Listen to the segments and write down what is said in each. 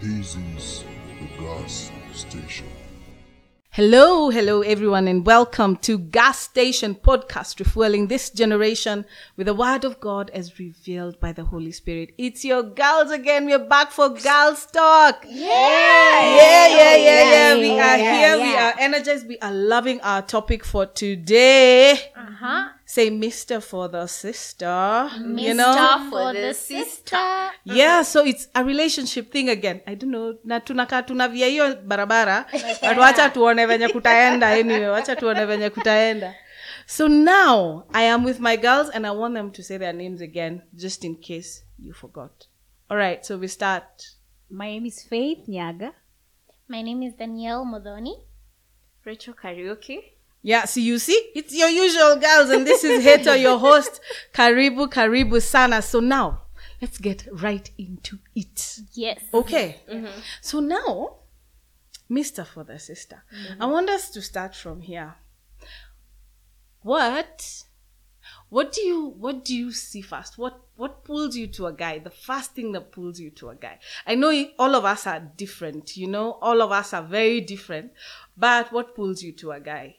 This is the gas station. Hello, hello, everyone, and welcome to Gas Station Podcast, refueling this generation with the Word of God as revealed by the Holy Spirit. It's your girls again. We're back for Girls Talk. Yeah, yeah, yeah, yeah, yeah. We are here. We are energized. We are loving our topic for today. Uh-huh. Say, Mister for the sister. You Mister know. for the sister. Uh-huh. Yeah, so it's a relationship thing again. I don't know. Na tunakaa tunavia hiyo barabara. But wacha tuone venye kutaenda anyway. Wacha tuone venye kutaenda. So now I am with my girls and I want them to say their names again just in case you forgot. All right, so we start. My name is Faith Nyaga. My name is Danielle Modoni. Rachel Kariuki. Yeah, so you see, it's your usual girls, and this is Hater, your host. Karibu, Karibu Sana. So now, let's get right into it. Yes. Okay. Mm-hmm. So now, Mr. for the sister, mm-hmm. I want us to start from here. What what do you what do you see first? What what pulls you to a guy? The first thing that pulls you to a guy. I know all of us are different, you know, all of us are very different. But what pulls you to a guy?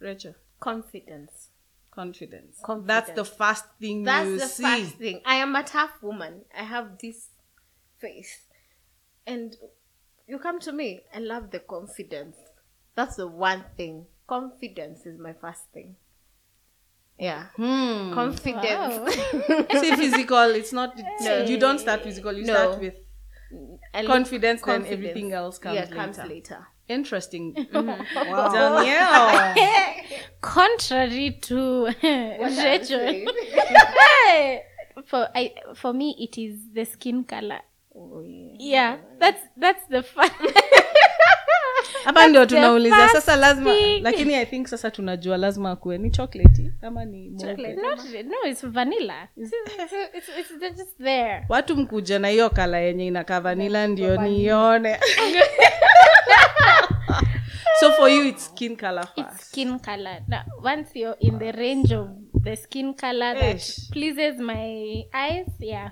Rachel, Confidence. confidence. Confidence. That's the first thing That's you the see. first thing. I am a tough woman. I have this face. And you come to me, I love the confidence. That's the one thing. Confidence is my first thing. Yeah. Hmm. Confidence. See physical, it's not it's, No. you don't start physical, you No. start with confidence, then everything else comes yeah, later. comes later. Interesting. Wow. Danielle. Contrary to Rachel. for I for me it is the skin color. Oh, yeah. Yeah. That's that's the fun. hapa ndio tunauliza sasa lazima lakini i think sasa tunajua lazima akuwe ni chocolate ama ni Not no, it's vanilla. It's, it's, it's, it's just there. watu mkuja na hiyo kala yenye inakaa vanila ndio nione so for you it's skin color It's skin color. Now, once you're in the range of the skin color that Ish. pleases my eyes, yeah.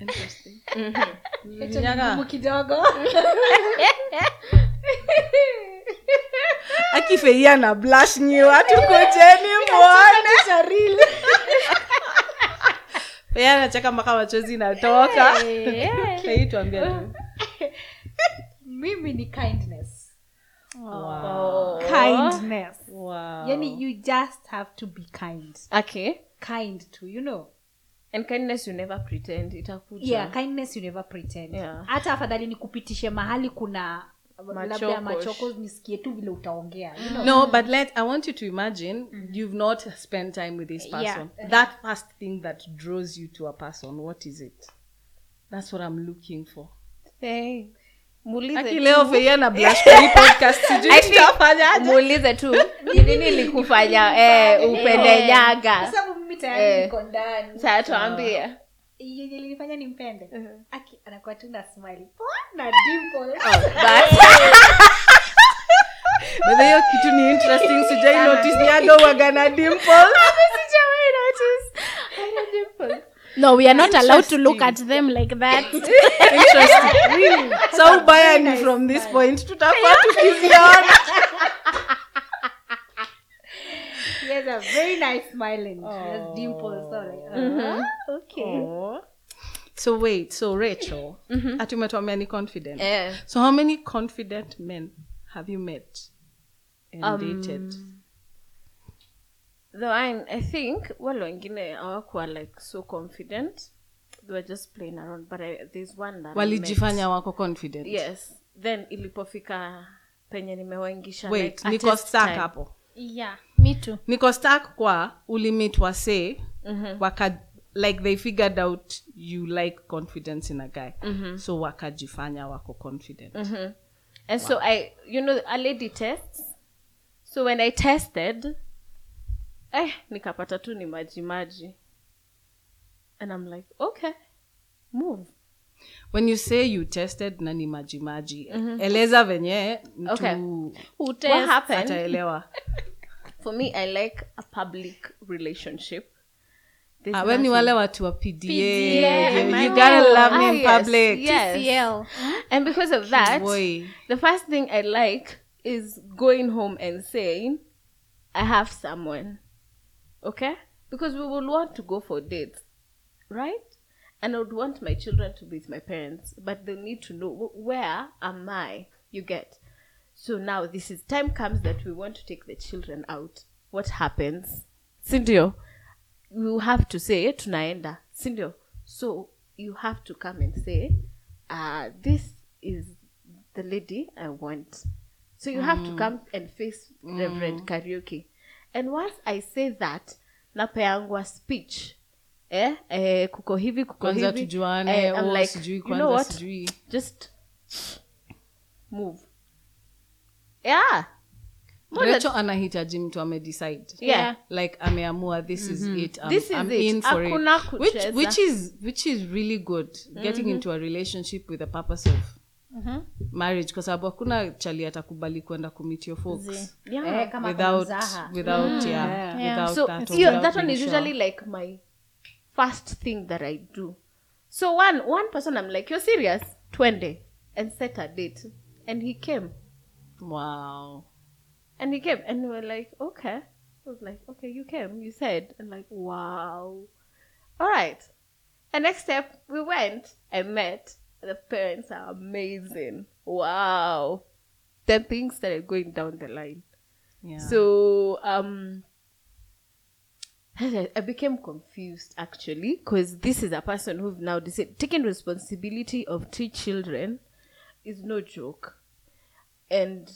interesting Nyaga. kidogo akifeia na blush nyi watu kujeni mwone Feia anacheka mpaka machozi inatoka Yeah. Fei, tuambie tu mimi ni kindness Wow. kindness Wow. yani you just have to be kind Okay. kind to you know And kindness you never pretend. Itakuja. yeah kindness you never pretend Yeah. hata afadhali nikupitishe mahali kuna labda machoko nisikie tu vile utaongea you know? No, but let I want you to imagine you've not spent time with this person. That first thing that draws you to a person, what is it? That's what I'm looking for. Hey. Muulize Aki tu. leo Feia na blush kwa hii podcast sijui I think- tutafanyaje. muulize tu. Ni nini likufanya eh, upende nyaga Kwa sababu mimi tayari Eh. niko ndani. Saa tuambie. Yenye linifanya nimpende? Aki anakuwa tu na smile. Poa na dimple. Basi. But hiyo kitu ni interesting sijai notice nyaga uwaga na dimple. No, we are not allowed to look at them like that. So ubaya ni from this point tutakuwa tukiziona. he has a very nice smile and he has dimples so like uh, okay Aw. So wait, so Rachel, umetuambia ni confident. Eh. So how many confident men have you met and Um, dated? Though I, I think wale wengine hawakuwa like so confident. They were just playing around but I, there's one that walijifanya wako confident. Yes. Then ilipofika penye nimewaingisha wait like, niko stuck hapo. Yeah, me too. niko stuck kwa ulimit wase waka like they figured out you like confidence in a guy. So wakajifanya wako confident. And so i you know a lady tests. So when i tested eh nikapata tu ni maji maji and i'm like okay move when you say you tested na ni majimaji eleza venye mtu Okay. Ataelewa for me i like a public relationship There's Ah, we ni wale watu wa PDA. PDA, You, I you gotta wrong? love me Ah, in yes, public. yes. TCL. And because of that, Boy. the first thing I like is going home and saying, I have someone. Okay? Because we will want to go for dates, right? And I would want my children to be with my parents, but they need to know where am I? You get. So now this is time comes that we want to take the children out. What happens? Sindio, you have to say tunaenda. Sindio. So you have to come and say, uh, this is the lady I want. So you have to come and face Reverend Kariuki. And once I say that, napeangwa speech. Eh, eh, kuko hivi, kuko Kwanza hivi. tujuane, Eh, I'm oh, like, sijui you know what? sijui. Just move. Yeah. Rachel anahitaji mtu amedecide. Yeah. like ameamua this is it I'm, This is I'm it. in for it which, which is which is really good getting into a relationship with the purpose of marriage kwa sababu hakuna chali atakubali kwenda kumeet your folks Yeah. Eh, kama kuna without mzaha. without yeah, without so that or that one is sure. usually like my first thing that I do. So one one person I'm like, You're serious? Twende and set a date. And he came. wow And he came and we were like, Okay. I was like, Okay, you came, you said. And like, wow. All right. And next step, we went and met. The parents are amazing. Wow. Then things started going down the line. yeah So um I became confused actually because this is a person who've now decided taking responsibility of three children is no joke. And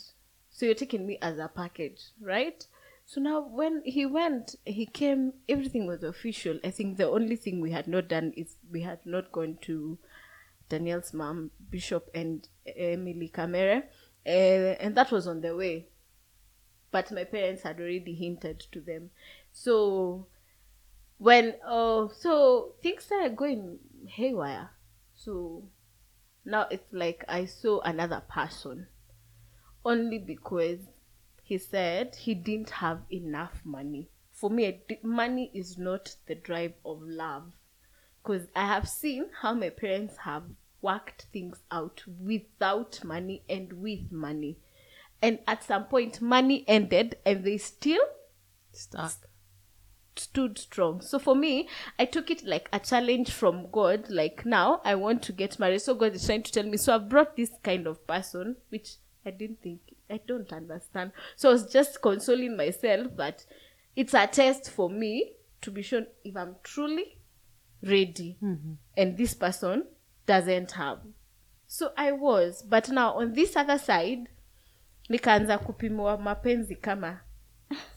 so you're taking me as a package, right? So now when he went, he came, everything was official. I think the only thing we had not done is we had not gone to Daniel's mom, Bishop, and Emily Camere. Uh, and that was on the way but my parents had already hinted to them. So when oh so things started going haywire. So now it's like I saw another person only because he said he didn't have enough money. For me, money is not the drive of love because I have seen how my parents have worked things out without money and with money. And at some point, money ended and they still stuck stood strong. So for me, I took it like a challenge from God. Like now, I want to get married. So God is trying to tell me. So I've brought this kind of person, which I didn't think, I don't understand. So I was just consoling myself that it's a test for me to be shown if I'm truly ready. And this person doesn't have. So I was. But now on this other side, nikaanza kupimiwa mapenzi kama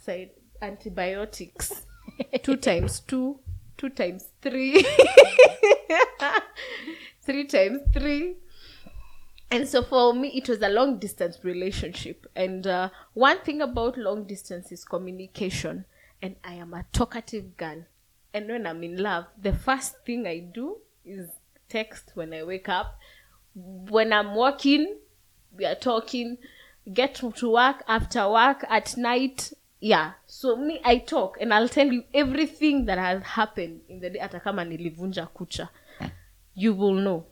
side antibiotics two times two two times three three times three and so for me it was a long distance relationship and uh, one thing about long distance is communication and i am a talkative girl and when i'm in love the first thing i do is text when i wake up. When i'm walking we are talking get to work after work at night yeah. So me i talk and i'll tell you everything that has happened in the day hata kama nilivunja kucha. You will know.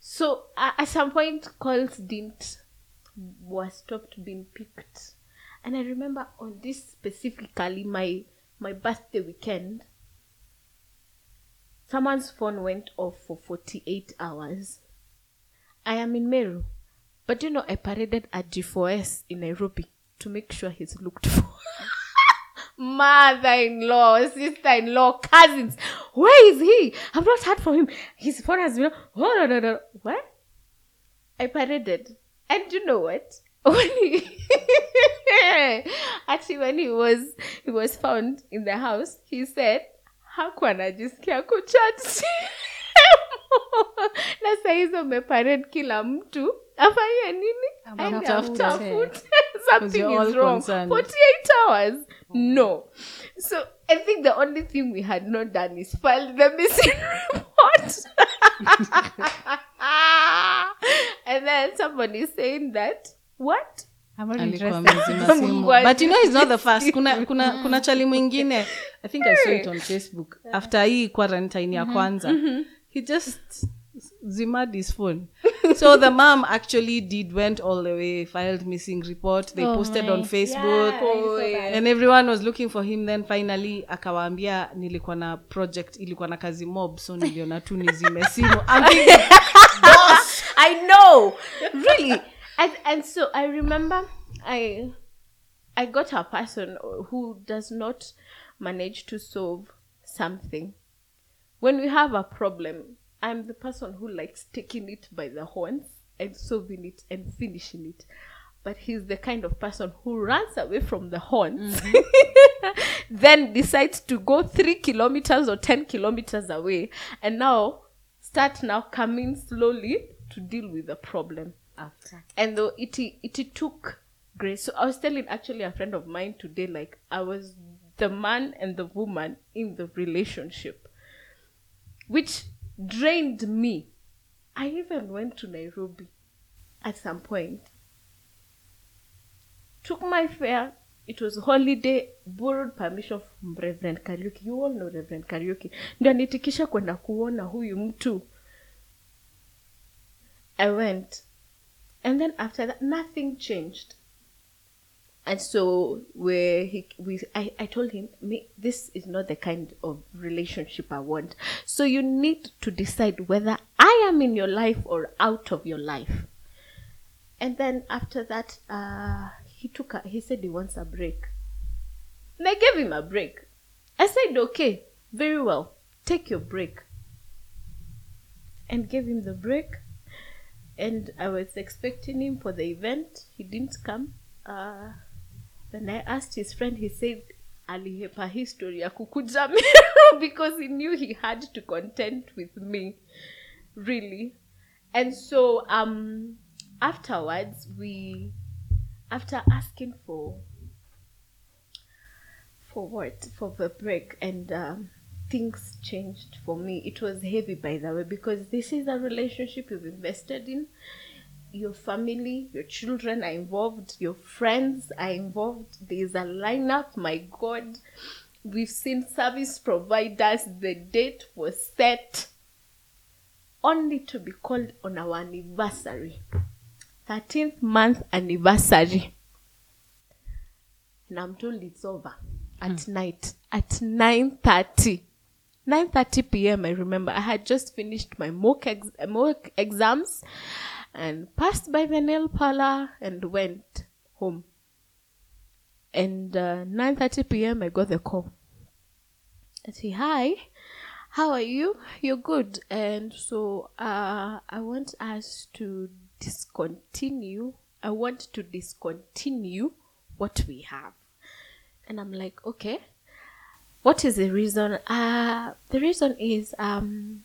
So uh, at some point calls didn't was stopped being picked. And i remember on this specifically my my birthday weekend someone's phone went off for 48 hours. I am in meru but you know i paraded at g4s in nairobi to make sure he's looked for. Mother-in-law sister-in-law cousins where is he? I've not heard from him. His phone has been oh no no no. What? I paraded. And you know what when he actually when he was he was found in the house he said hakuwa anajisikia kuchat na sahizi umepared kila mtu afanye nini Aende Amtafute. amtafute. something you're all is wrong concerned. 48 hours no so i think the only thing we had not done is file the missing report and then somebody saying that what? Alikuwa amezima simu but you know he's not the first. Kuna kuna kuna chali mwingine. I think i saw it on facebook. After hii quarantine ya kwanza. He just zimad his phone so the mom actually did went all the way filed missing report. They posted on facebook. And everyone was looking for him. Then finally akawaambia nilikuwa na project ilikuwa na kazi mob so niliona tu nizime simu. I know, really. And and so I remember I I got a person who does not manage to solve something. When we have a problem, I'm the person who likes taking it by the horns and solving it and finishing it. But he's the kind of person who runs away from the horns, mm-hmm. then decides to go three kilometers or 10 kilometers away, and now start now coming slowly to deal with the problem After. and though it it took grace. So i was telling actually a friend of mine today like i was the man and the woman in the relationship which drained me. I even went to nairobi at some point took my fare. It was holiday borrowed permission from reverend kariuki. You all know reverend kariuki. Ndio anitikisha kwenda kuona huyu mtu. I went and then after that nothing changed. And so where he we I, I told him this is not the kind of relationship i want. So you need to decide whether i am in your life or out of your life. And then after that uh he took a, he said he wants a break. And i gave him a break. I said okay very well take your break. And gave him the break and I was expecting him for the event. He didn't come. Uh, then I asked his friend. He said alihepa history ya because he knew he had to contend with me, really. And so um, afterwards, we after asking for for what for the break and um, things changed for me. It was heavy by the way because this is a relationship you've invested in. Your family your children are involved your friends are involved. There's a lineup my god. We've seen service providers. The date was set. Only to be called on our anniversary. 13th month anniversary. And I'm told it's over. At hmm. night. At 9.30 9.30 p.m. I remember I had just finished my mock, ex- mock exams and passed by the nail parlor and went home and uh, 9.30 p.m. I got the call I say hi how are you you're good and so uh, I want us to discontinue I want to discontinue what we have and I'm like, okay. What is the reason? Uh the reason is um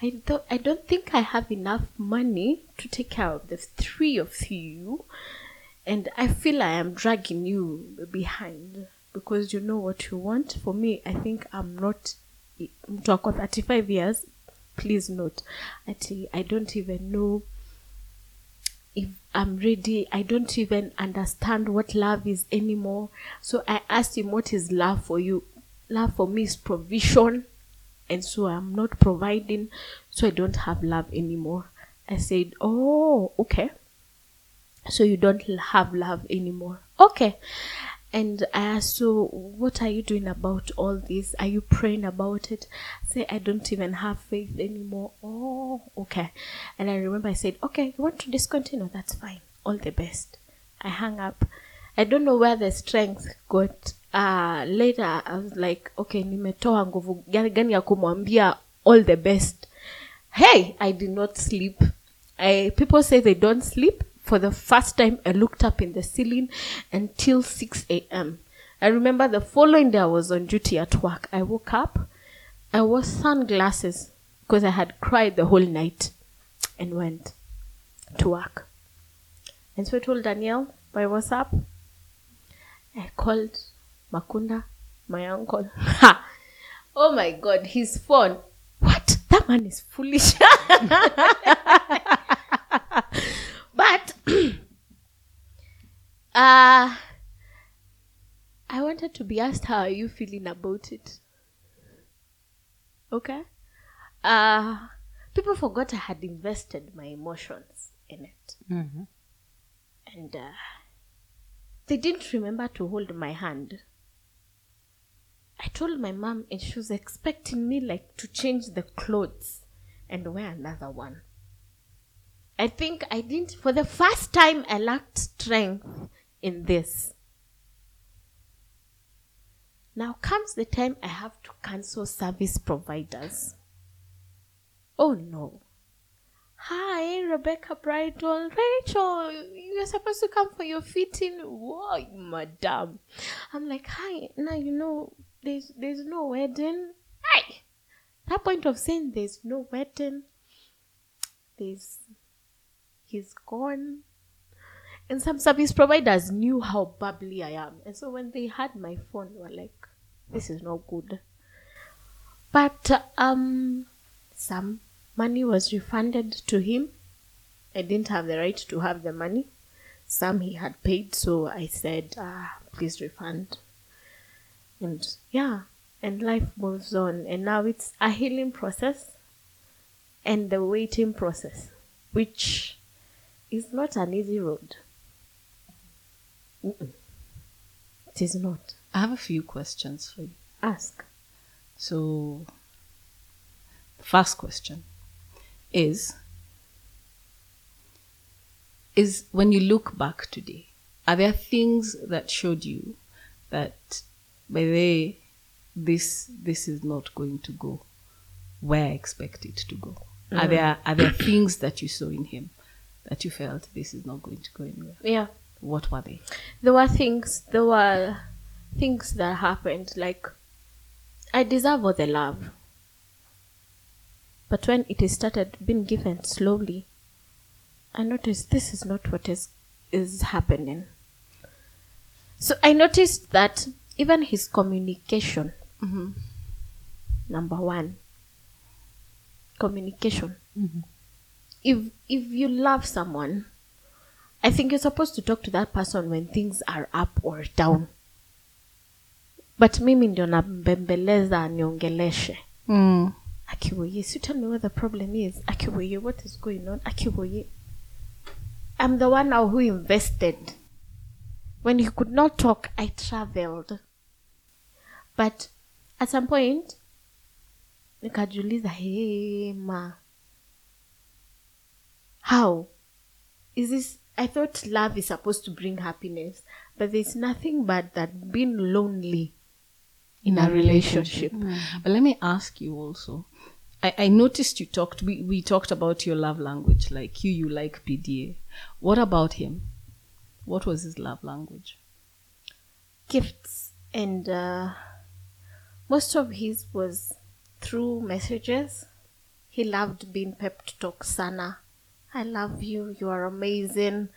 I don't I don't think I have enough money to take care of the three of you and I feel I am dragging you behind because you know what you want. For me, I think I'm not mtu ako 35 years. Please note, ati I don't even know if I'm ready, I don't even understand what love is anymore. So I asked him, What is love for you? Love for me is provision. And so I'm not providing, so I don't have love anymore. I said, Oh, okay. So you don't have love anymore. Okay. And I asked, So what are you doing about all this? Are you praying about it? Say, I don't even have faith anymore. Oh, okay. And I remember I said, Okay, you want to discontinue? That's fine. All the best. I hung up. I don't know where the strength got. Uh, later I was like, okay, nimetoa nguvu gani gani ya kumwambia all the best. Hey, I did not sleep. I, people say they don't sleep. For the first time, I looked up in the ceiling until 6 a.m. I remember the following day I was on duty at work. I woke up. I wore sunglasses because I had cried the whole night and went to work. And so I told Danielle by WhatsApp. I called Makunda, my uncle. Ha! Oh my God, his phone. What? That man is foolish. but Uh I wanted to be asked how are you feeling about it. Okay. Uh people forgot I had invested my emotions in it. And uh, they didn't remember to hold my hand. I told my mom, and she was expecting me like to change the clothes and wear another one. I think I didn't, for the first time, I lacked strength in this. Now comes the time I have to cancel service providers. Oh no. Hi, Rebecca Bridal. Rachel, you're supposed to come for your fitting. Why, madam? I'm like, hi. Now you know there's there's no wedding. Hi. That point of saying there's no wedding. There's he's gone. And some service providers knew how bubbly I am. And so when they had my phone, they were like, this is not good. But um some money was refunded to him. I didn't have the right to have the money. Some he had paid, so I said, ah, please refund. And yeah, and life moves on. And now it's a healing process and the waiting process, which is not an easy road. Mm-mm. It is not. I have a few questions for you. Ask. So, the first question is is when you look back today, are there things that showed you that by the way, this this is not going to go where I expect it to go? Are mm. there are there things that you saw in him that you felt this is not going to go anywhere? Yeah. What were they? there were things there were things that happened like i deserve all the love but when it is started being given slowly i noticed this is not what is is happening so i noticed that even his communication number one communication if if you love someone I think you're supposed to talk to that person when things are up or down. But mimi ndio nambembeleza aniongeleshe. Mm. Akiwoye, so tell me what the problem is. Akiwoye, what is going on? Akiwoye. I'm the one now who invested. When he could not talk, I traveled. But at some point, nikajiuliza, hey, ma, how? is this I thought love is supposed to bring happiness, but there's nothing bad that being lonely in a relationship. But let me ask you also. I, I noticed you talked we, we talked about your love language, like you you like PDA. What about him? What was his love language? Gifts and uh, most of his was through messages. He loved being pep talk sana. I love you, you are amazing.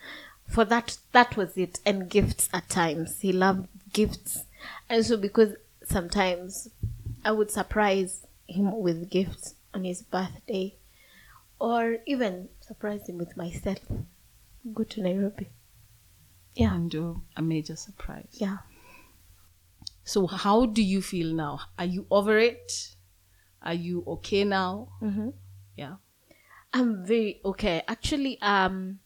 For that that was it. And gifts at times. He loved gifts. And so because sometimes I would surprise him with gifts on his birthday. Or even surprise him with myself. Go to Nairobi. Yeah. And do a major surprise. Yeah. So how do you feel now? Are you over it? Are you okay now? Mm-hmm. Yeah. I'm very okay. Actually, um,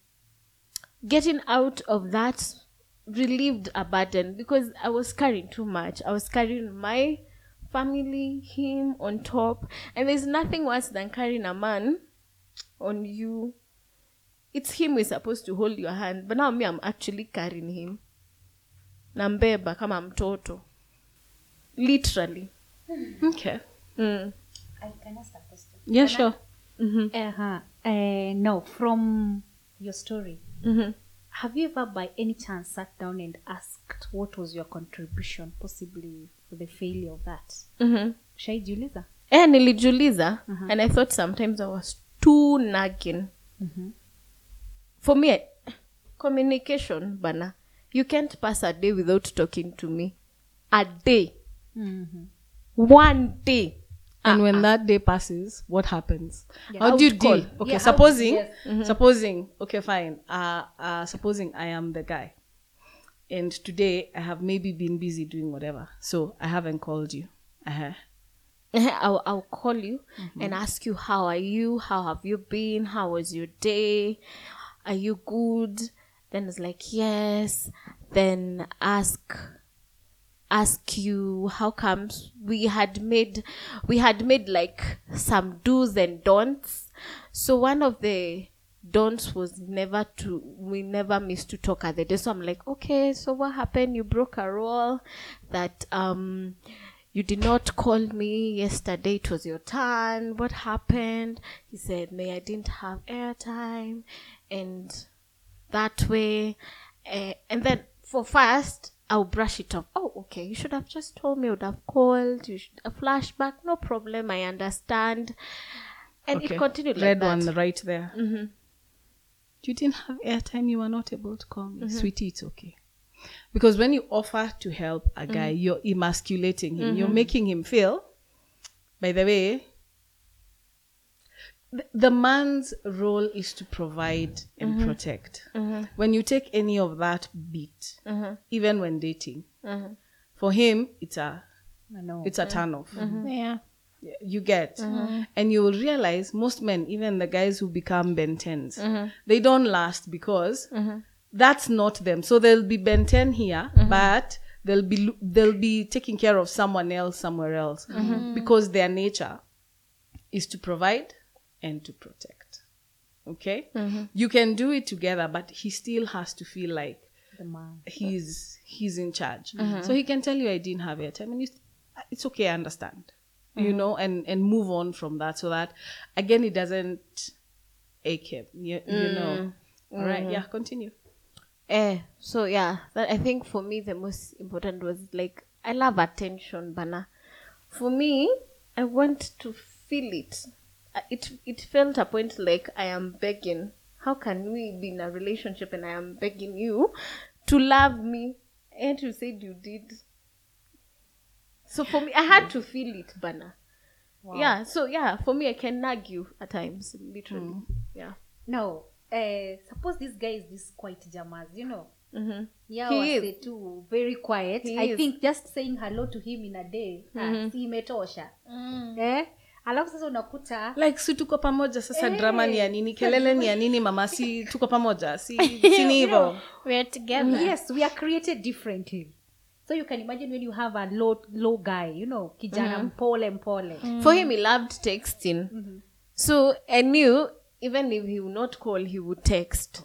getting out of that relieved a burden because I was carrying too much. I was carrying my family, him on top, and there's nothing worse than carrying a man on you. It's him who's supposed to hold your hand, but now me, I'm actually carrying him. Nambeba kama mtoto. Literally. Okay. Mm. I can ask a question. Yeah, sure. Uh-huh. Uh, no, from your story, Mhm. have you ever by any chance sat down and asked what was your contribution possibly for the failure of that? Mhm. Shaijiuliza? eh nilijiuliza and i thought sometimes i was too nagging for me communication bana you can't pass a day without talking to me a day one day. And when that day passes, what happens? How do you deal? Okay, Yeah, supposing, yes. supposing, okay, fine. Uh, uh, supposing I am the guy, and today I have maybe been busy doing whatever, so I haven't called you. Uh-huh. I'll, I'll call you and ask you how are you? How have you been? How was your day? Are you good? Then it's like yes. Then ask ask you how comes we had made we had made like some do's and don'ts. So one of the don'ts was never to we never miss to talk at the day so i'm like okay so what happened? You broke a rule that um you did not call me yesterday it was your turn. What happened? He said may i didn't have airtime. And that way uh, and then for first i'll brush it off oh okay you should have just told me i would have called you should a flashback no problem i understand and it continued like Red that one right there. Mm-hmm. You didn't have airtime. You were not able to call me, mm-hmm. sweetie. It's okay. Because when you offer to help a guy, mm-hmm. you're emasculating him. You're mm-hmm. making him feel. By the way, th- the man's role is to provide mm-hmm. and mm-hmm. protect. Mm-hmm. When you take any of that beat, even when dating, for him it's a I know. it's a turn off. Yeah. you get. And you will realize most men even the guys who become ben 10s they don't last because that's not them. So they'll be ben 10 here but they'll be they'll be taking care of someone else somewhere else because their nature is to provide and to protect. Okay? Mm-hmm. You can do it together but he still has to feel like the man. he's he's in charge. Mm-hmm. So he can tell you i didn't have it. I mean it's, it's okay i understand you mm-hmm. know and and move on from that so that again it doesn't ache him you, you mm. know. All right yeah continue. Eh, so yeah, that I think for me the most important was like I love attention, Bana. For me, I want to feel it. It it felt a point like I am begging. How can we be in a relationship and I am begging you to love me? And you said you did. So for me, I had to feel it, Bana. Yeah. So yeah, for me, I can nag you at times, literally. Yeah. No. uh, suppose this guy is this quiet jamas, you know. Mm-hmm. Yeah, He is. too very quiet. He I is. think just saying hello to him in a day ah, si imetosha eh? Alafu sasa unakuta like si tuko pamoja sasa drama ni ya nini kelele ni ya nini mama si tuko pamoja si We're together. yes we are created differently so you can imagine when you have a low low guy you know kijana mpole mpole For him, he loved texting. So I knew even if he would not call, he would text.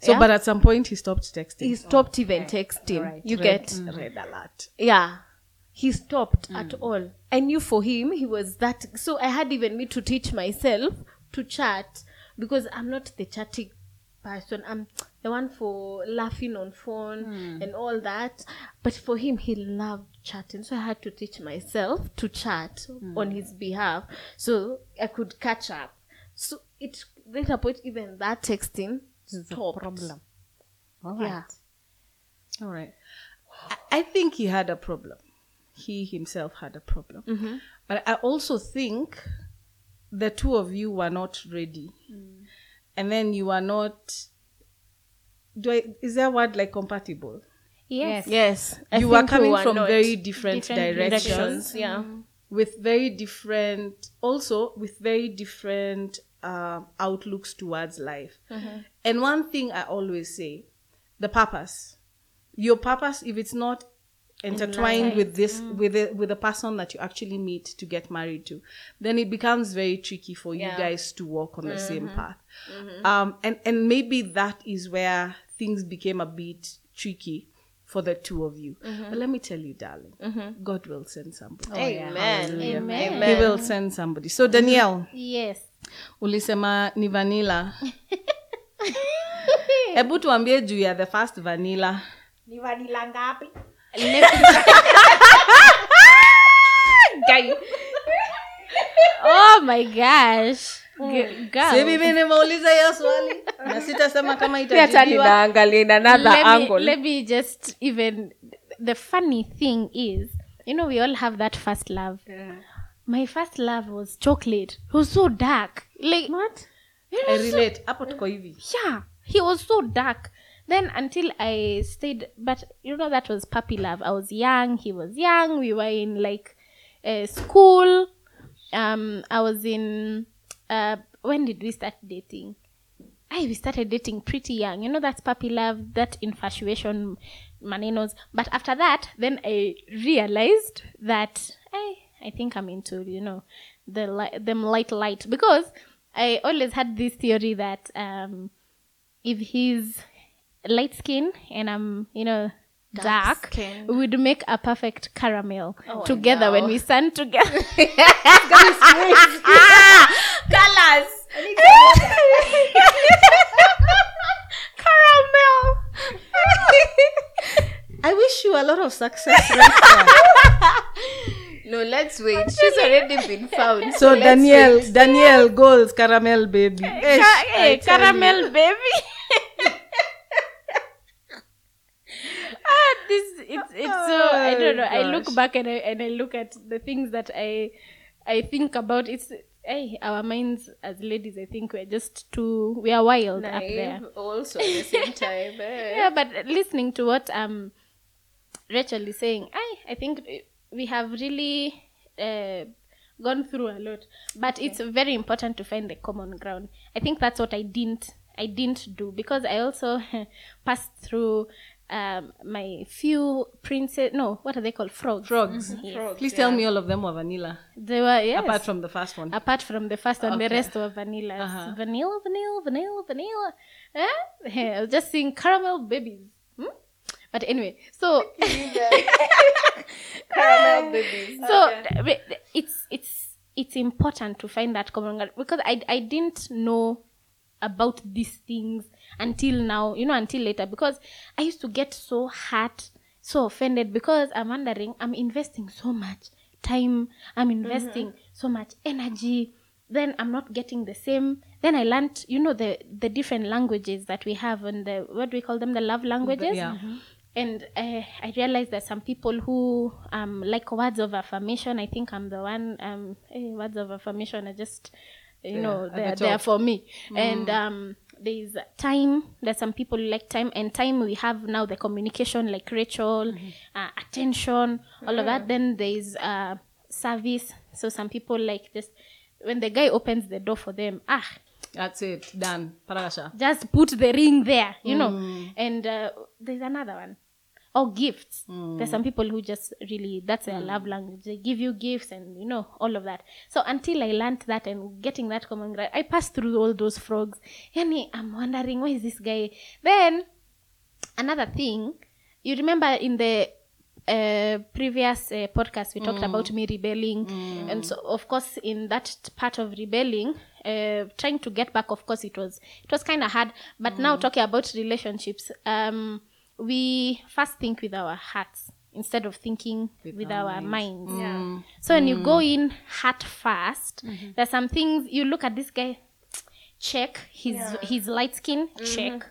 so Yeah. but at some point he stopped texting He stopped even texting. Right. You red, get? red alert Yeah. He stopped mm. at all. I knew for him, he was that. So I had even me to teach myself to chat because I'm not the chatting person. I'm the one for laughing on phone mm. and all that. But for him, he loved chatting. So I had to teach myself to chat mm. on his behalf so I could catch up. So it, at a point, even that texting is a stopped. problem All Yeah. right. All right. I think he had a problem. He himself had a problem. Mm-hmm. But I also think the two of you were not ready. Mm. And then you are not. Do I, is there a word like compatible? Yes. Yes. I you were think we coming from very different, different directions, directions. Yeah. Mm-hmm. with very different, also with very different um outlooks towards life. Mm-hmm. And one thing I always say the purpose. Your purpose, if it's not intertwined with this mm. with the, with the person that you actually meet to get married to then it becomes very tricky for you guys to walk on the mm-hmm. same path. Mm-hmm. Um and and maybe that is where things became a bit tricky for the two of you. Mm-hmm. But let me tell you darling god will send somebody. Oh, Amen. Amen. he will send somebody. So danielle. Yes. ulisema ni vanilla. Hebu tuambie juu ya the first vanilla. Ni vanila ngapi Guy. oh my gosh. G- girl. nimeuliza hiyo swali. Na sitasema kama hata in another let me, let me just even the funny thing is you know we all have that first love. My first love was chocolate. He was so dark. Like what? I relate. Hapo tuko hivi. Yeah. He was so dark then until i stayed but you know that was puppy love i was young he was young we were in like uh, school um i was in uh when did we start dating I we started dating pretty young. You know that's puppy love, that infatuation manenos. But after that, then I realized that I I think I'm into, you know, the li- them light light because I always had this theory that um if he's light skin and I'm, you know, dark, skin. we would make a perfect caramel oh, together when we stand together. Colors. caramel. I wish you a lot of success right No, let's wait. She's already been found. So let's Danielle. Danielle goals caramel baby. Eish, Ca- hey, eh, caramel you. baby. This it's it's so I don't know. I look back and I and I look at the things that I I think about. It's hey, our minds as ladies. I think we're just too we are wild up there. Also at the same time. eh? Yeah, but listening to what um Rachel is saying, I I think we have really uh, gone through a lot, but it's very important to find the common ground. I think that's what I didn't I didn't do because I also passed through um, my few princess. No, what are they called? Frogs. Frogs. Yes. Please tell me all of them were vanilla. They were yes. Apart from the first one. apart from the first one, the rest were vanilla. Uh-huh. Vanilla, vanilla, vanilla, vanilla. Eh? I was just seeing caramel babies. Hmm? But anyway, so Caramel babies. so th- th- it's it's it's important to find that common ground because I I didn't know about these things until now, you know, until later because I used to get so hurt, so offended because I'm wondering I'm investing so much time, I'm investing so much energy, then I'm not getting the same. Then I learned, you know, the the different languages that we have and the what do we call them, the love languages yeah. and uh, I realized that some people who um like words of affirmation. I think I'm the one. Um, eh, words of affirmation are just, you know, at the they're there for me. And um, there's time. There's some people like time, and time we have now the communication like Rachel, uh, attention, all of that. Then there's uh service. So some people like just when the guy opens the door for them. Ah, That's it. Done. Paragasha. just put the ring there, you know. And uh, there's another one. Oh, gifts. There's some people who just really, that's their love language. They give you gifts and, you know, all of that. So until I learned that and getting that common ground, I passed through all those frogs. Yani, I'm wondering, why is this guy? Then, another thing, you remember in the uh, previous uh, podcast we talked about me rebelling and so of course in that part of rebelling uh, trying to get back of course it was it was kind of hard but now talking about relationships um we first think with our hearts instead of thinking with, our, minds, Yeah. so when you go in heart 1st there's some things you look at this guy check his his light skin check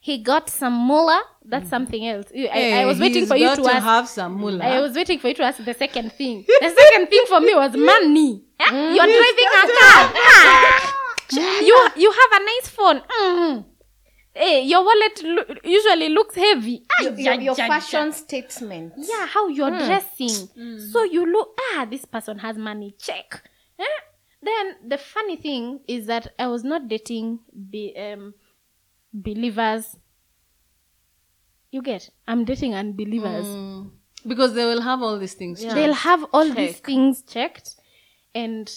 he got some mullah that's something else I, hey, I was waiting for you to ask have some mullah. I was waiting for you to ask the second thing. The second thing for me was money. Eh? You're driving a car. You you have a nice phone. Mhm. Hey, your wallet lo- usually looks heavy. Ah, Your, your, your ja, ja. fashion statement. Yeah, how you're dressing. So you look, ah, this person has money. Check. Eh? Then the funny thing is that I was not dating be, um, believers. You get? I'm dating unbelievers. because they will have all these things. Yeah. They'll have all these things checked, and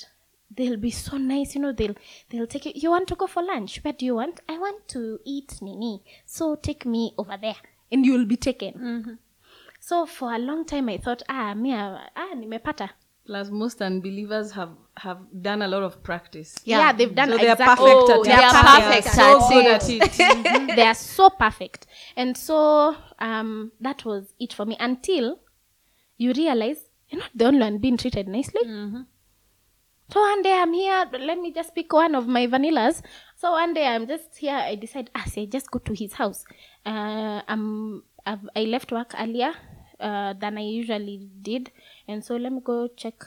they'll be so nice. You know, they'll they'll take you. You want to go for lunch? Where do you want? I want to eat nini. So take me over there, and you will be taken. So for a long time, I thought, ah, me, ah, ah, nimepata. Plus, most unbelievers have have done a lot of practice. Yeah, they've done So they are perfect Oh, at they it. are perfect They are so at it. at it. they are so perfect. And so um, that was it for me until you realize you're not the only one being treated nicely. So one day I'm here, let me just pick one of my vanillas. So one day I'm just here, I decide, ah, say, just go to his house. Uh, I'm, I've, I left work earlier uh, than I usually did. And so let me go check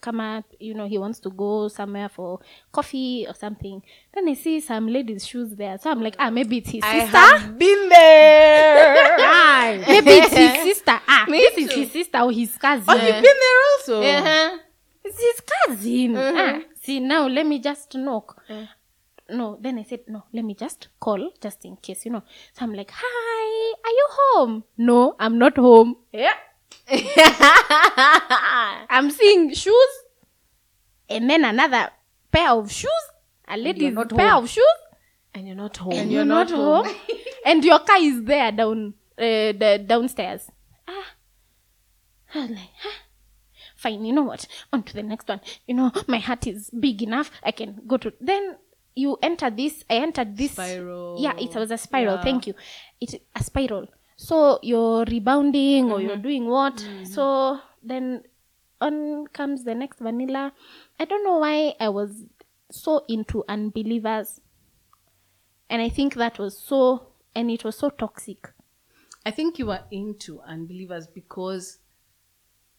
come kama you know he wants to go somewhere for coffee or something then i see some ladies shoes there so i'm like ah maybe it's his I sister have been there. maybe it's his sister ah this is his sister or his cousin Oh, you've been there also. Uh-huh. It's his cousin ah, see now let me just knock. No then i said no let me just call just in case you know. So i'm like hi are you home? No i'm not home. Yeah. I'm seeing shoes. And then another pair of shoes. A lady's pair of shoes. And you're not home. and you're, not, home, and your car is there down uh, the downstairs. Ah. I was like huh? Fine you know what? On to the next one. You know my heart is big enough i can go to then you enter this i entered this. Spiral. yeah it was a spiral. Yeah. thank you. It's a spiral. So you're rebounding or you're mm-hmm. doing what? Mm-hmm. So then on comes the next vanilla. I don't know why i was so into unbelievers. And i think that was so and it was so toxic. I think you are into unbelievers because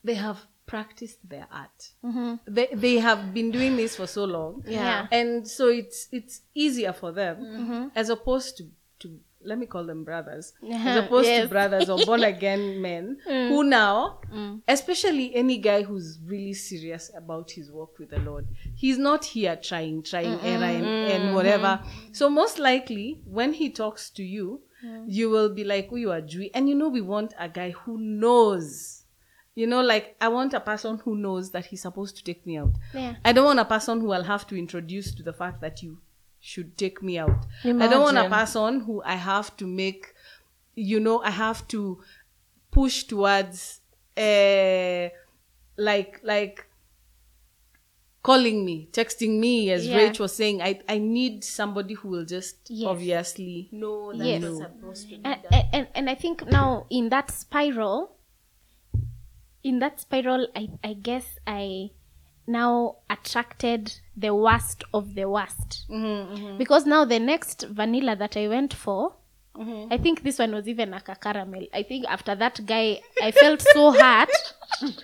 they have practiced their art. Mm-hmm. They they have been doing this for so long. Yeah. And so it's it's easier for them mm-hmm. as opposed to to let me call them brothers. As opposed to brothers or born again men mm. who now mm. especially any guy who's really serious about his work with the lord he's not here trying trying error and, and mm-hmm. whatever. So most likely when he talks to you you will be like, "Oh, you are Jew," and you know we want a guy who knows. You know, like I want a person who knows that he's supposed to take me out. Yeah. I don't want a person who I'll have to introduce to the fact that you should take me out. I don't want a person who I have to make, you know, I have to push towards, uh, like like calling me, texting me, as Yeah. Rach was saying. I I need somebody who will just Yes. obviously know that's Yes. not supposed to be and, and and I think now in that spiral, in that spiral, I I guess I now attracted the worst of the worst because now the next vanilla that I went for. I think this one was even like a caramel. I think after that guy, I felt so hurt.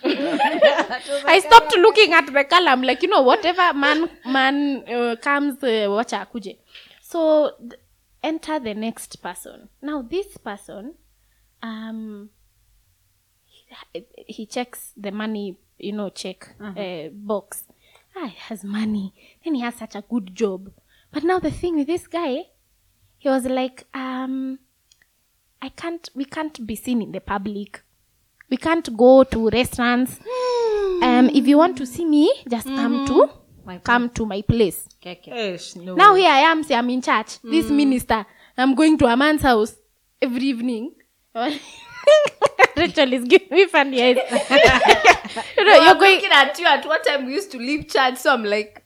I stopped looking at the color. I'm like, you know, whatever man man uh, comes, uh, wacha akuje. So th- enter the next person. Now this person, um, he, he checks the money, you know, check uh, box. Ah, he has money. Then he has such a good job. But now the thing with this guy, he was like, um, I can't. We can't be seen in the public. We can't go to restaurants. Um, if you want to see me, just come to come to my place. Eish, no. Now here I am, say I'm in church. This minister, I'm going to a man's house every evening. Rachel is giving me funny eyes. you know, No, you're I'm going. looking at you at what time we used to leave church, so I'm like,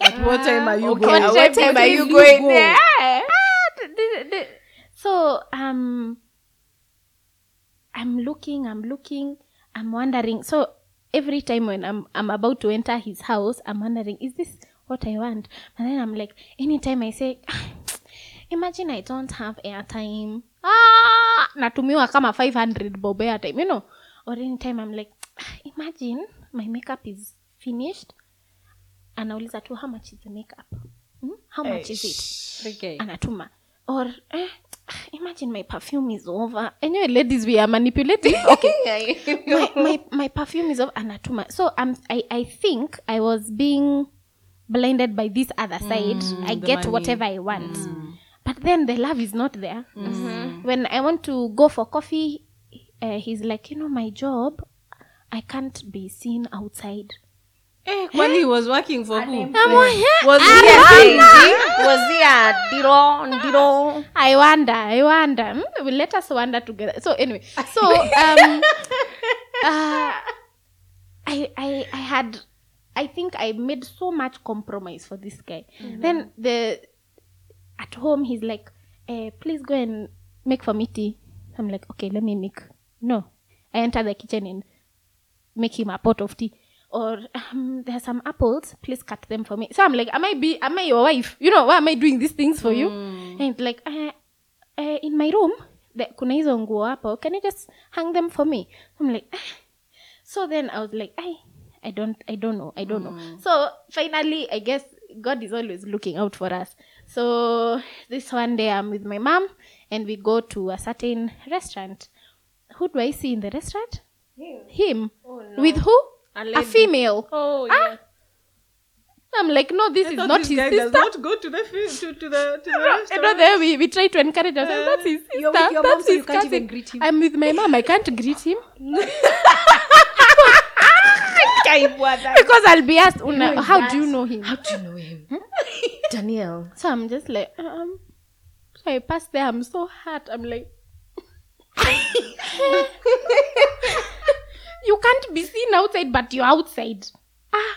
At what time are you okay, going? at what time are you you going go? there? Ah, th- th- th- so um, I'm looking, I'm looking, I'm wondering. So every time when I'm I'm about to enter his house, I'm wondering, is this what I want? And then I'm like, anytime I say, imagine I don't have airtime. Ah, natumiwa kama 500 bob airtime, you know. Or anytime I'm like, imagine my makeup is finished. Anauliza tu, how much is the makeup? Hmm? How much is it? anatuma or eh, imagine my perfume is over anyway ladies we are manipulating okay my, my, my perfume is over anatuma so um, I, I think i was being blinded by this other side i get money. whatever i want but then the love is not there when i want to go for coffee uh, he's like you know my job i can't be seen outside Eh, when he was working for who? I'm like, "Eh, Was he a wonder." Was he a diro, diro? I wonder, I wonder. Well, let us wonder together. So anyway, so um, uh, I, I, I had, I think I made so much compromise for this guy. Then the, at home he's like, eh, please go and make for me tea. I'm like, okay, let me make. No, I enter the kitchen and make him a pot of tea. Or um, there are some apples. Please cut them for me. So I'm like, am I be? Am I your wife? You know, why am I doing these things for you? And like, uh, uh, in my room, the, kuna hizo nguo hapo. Can you just hang them for me? I'm like, ah. so then I was like, I, I don't I don't know. I don't know. So finally I guess God is always looking out for us. So this one day I'm with my mom and we go to a certain restaurant. Who do I see in the restaurant? Him. Him. With who? A, female. Oh Ah, I'm like, no, this I is not this his guy sister. does not go to the to, to the to the No, and restaurant. not there we, we try to encourage ourselves. that's his sister. You're with your that's mom, so you his can't even greet him. I'm with my mom. I can't greet him because I'll be asked, "Una, how do you know him? How do you know him? Danielle. So I'm just like, um, so I pass there. I'm so hurt. I'm like, you can't be seen outside, but you're outside. Ah,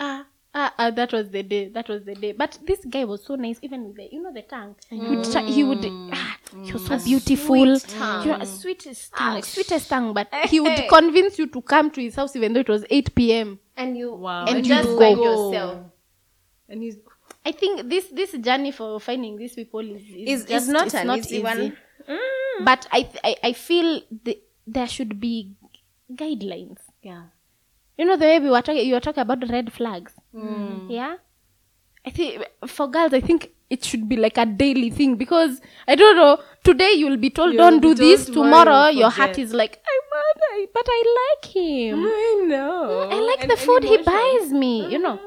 ah, ah, ah. That was the day. That was the day. But this guy was so nice, even with the, you know, the tongue. He would, try, he would. Ah, he was so beautiful. You know, a sweetest tongue, Ah, sweetest tongue. But he would convince you to come to his house, even though it was 8 p.m. And you Wow. And and you just go. find yourself. and he's I think this this journey for finding these people is is, Is- is not it's an not easy one. But I, th- I I feel the, there should be guidelines. Yeah. You know the way we were talking, you were talking about red flags. Mm. Yeah, I think for girls, I think it should be like a daily thing because I don't know. Today you'll be told You'll don't be do told this. tomorrow Tomorrow your heart is like I want, I, but I like him. I know. Mm, I like And- the and food he buys me. You uh-huh. know,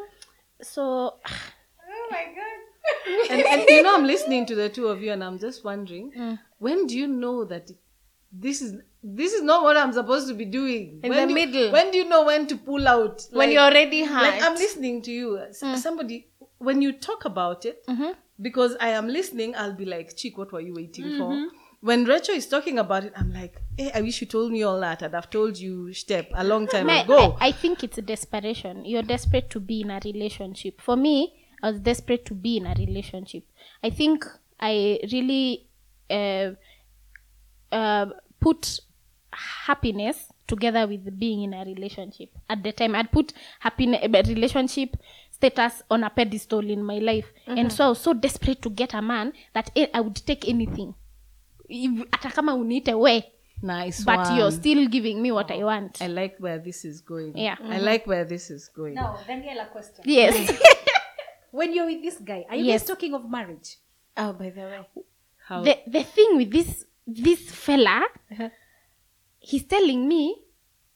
so oh my god. and, and you know, I'm listening to the two of you, and I'm just wondering, Mm. when do you know that this is this is not what I'm supposed to be doing? In when the do, middle. When do you know when to pull out? When you're already hurt. like I'm listening to you. Mm. Somebody, when you talk about it, Mm-hmm. because I am listening, I'll be like, "Chick, what were you waiting Mm-hmm. for?" When Rachel is talking about it, I'm like, "Hey, I wish you told me all that. I'd have told you step a long time ago." I, I think it's a desperation. You're desperate to be in a relationship. For me, I was desperate to be in a relationship. I think I really uh, uh, put happiness together with being in a relationship. At the time, I'd put happiness, relationship status on a pedestal in my life, and so I was so desperate to get a man that eh, I would take anything. ata Hata kama uniite we, nice, but one. you're still giving me what I want. I like where this is going. Yeah. I like where this is going. Now, Daniela, question. Yes. When you're with this guy, are you Yes. guys talking of marriage? oh, by the way. How? the the thing with this this fella he's telling me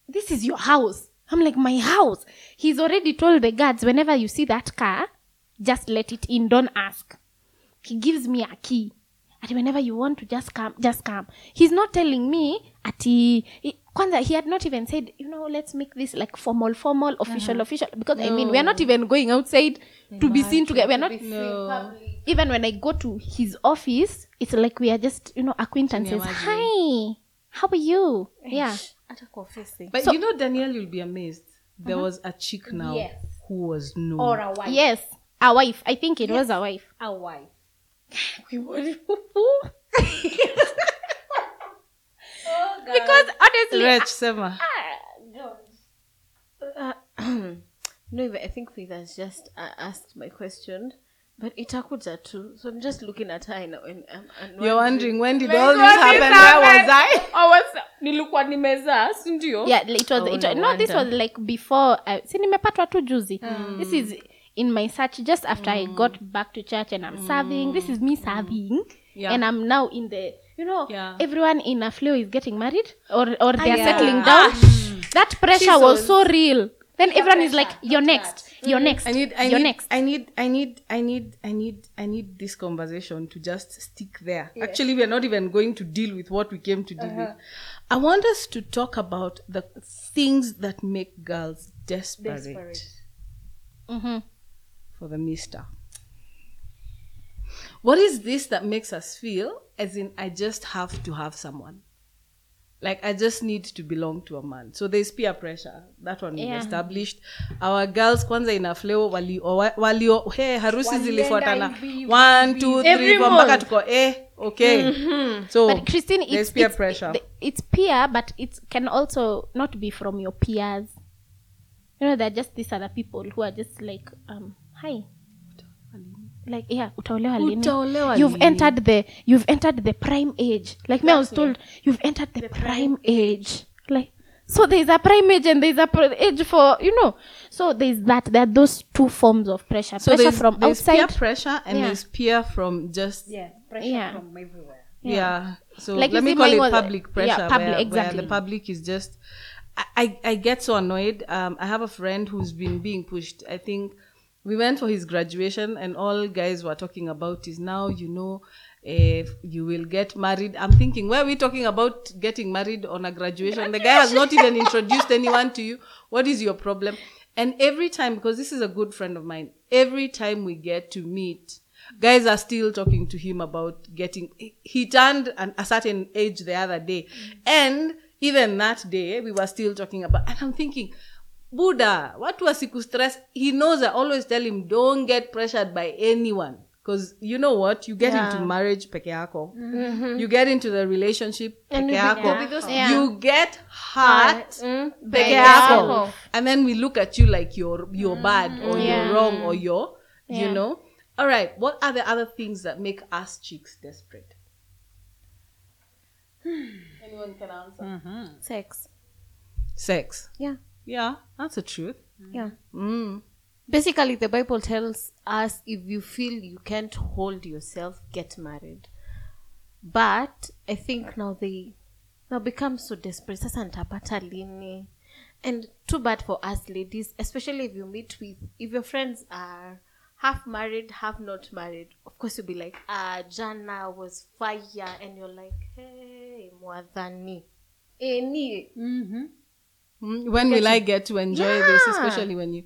this is your house. I'm like my house. He's already told the guards whenever you see that car just let it in. Don't ask. He gives me a key. And whenever you want to just come just come. He's not telling me at he- kwanza he had not even said you know let's make this like formal formal official official. Because i mean we're not even going outside to be seen together. We're not no. even when I go to his office, it's like we are just, you know, acquaintances. Hi, how are you? Yeah. Hata kwa ofisi. But So- you know, Danielle, you'll be amazed. There was a chick now Yes. who was known. Or a wife? Yes, a wife. I think it was a wife. A wife. We were. oh, because honestly, Rich Sema. No, even I think Faith has just uh, asked my question, but itakuja too. So I'm just looking at her and, and, and, You're wondering when did Like, all this happen? Where was I? I was nilikuwa nimezaa si ndio yeah, it was. Oh, it, no no, this was like before. Uh, si nimepatwa tu juzi. This is in my search just after I got back to church and I'm serving. This is me serving, Yeah. and I'm now in the. You know, Yeah. everyone in a flow is getting married or or they're yeah. settling down. That pressure was so real. Then everyone is like, "You're next. You're next. I need, I You're need, next." I need, I need, I need, I need, I need this conversation to just stick there. Actually, we are not even going to deal with what we came to deal with. I want us to talk about the things that make girls desperate, Mm-hmm. for the mister. What is this that makes us feel as in I just have to have someone? Like I just need to belong to a man. So there's peer pressure. That one we Yeah. established. Our girls kwanza ina fleo wali wa- walio hey, harusi zilifuatana. One, two, three, four mpaka tuko eh okay. So But Christine, there's peer it's, pressure. it- it's peer, but it can also not be from your peers. You know, they're just these other people who are just like, um, hi. Like yeah, utaolewa lini? Utaolewa You've lini? entered the you've entered the prime age. Like me, I was told you've entered the, prime, age. Like So there's a prime age and there's a pr- age for you know. So there's that. There are those two forms of pressure. So pressure there's, from there's outside. peer pressure and Yeah. there's peer from just yeah. Yeah, pressure Yeah. from everywhere. Yeah. So Like let me call it public yeah, pressure. public, where, where exactly. the public is just. I, I, I get so annoyed. Um, I have a friend who's been being pushed. I think we went for his graduation and all guys were talking about is now you know if you will get married. I'm thinking, why are we talking about getting married on a graduation? The guy has not even introduced anyone to you. What is your problem? And every time, because this is a good friend of mine, every time we get to meet, guys are still talking to him about getting. he- He turned an, a certain age the other day, mm. and even that day we were still talking about. And I'm thinking, Buddha, what was siku stress? He knows I always tell him, don't get pressured by anyone. Because you know what? You get into marriage peke yako. You get into the relationship peke you be- yako. go with Yeah. You get hurt Mm, peke peke yako. yako. And then we look at you like you're you're mm-hmm. bad or Yeah. you're wrong or you're you know. All right. What are the other things that make us chicks desperate? Hmm. Anyone can answer. Sex. Sex. Yeah. Yeah, that's the truth. Yeah. Mm. Basically, the Bible tells us if you feel you can't hold yourself, get married. But I think now they now become so desperate. Sasa nitapata lini? And too bad for us ladies, especially if you meet with if your friends are half married, half not married. Of course, you'll be like, ah, Jana was fire, and you're like, hey, mwadhani. Any Mm, Hmm? When will I get to enjoy this, especially when you,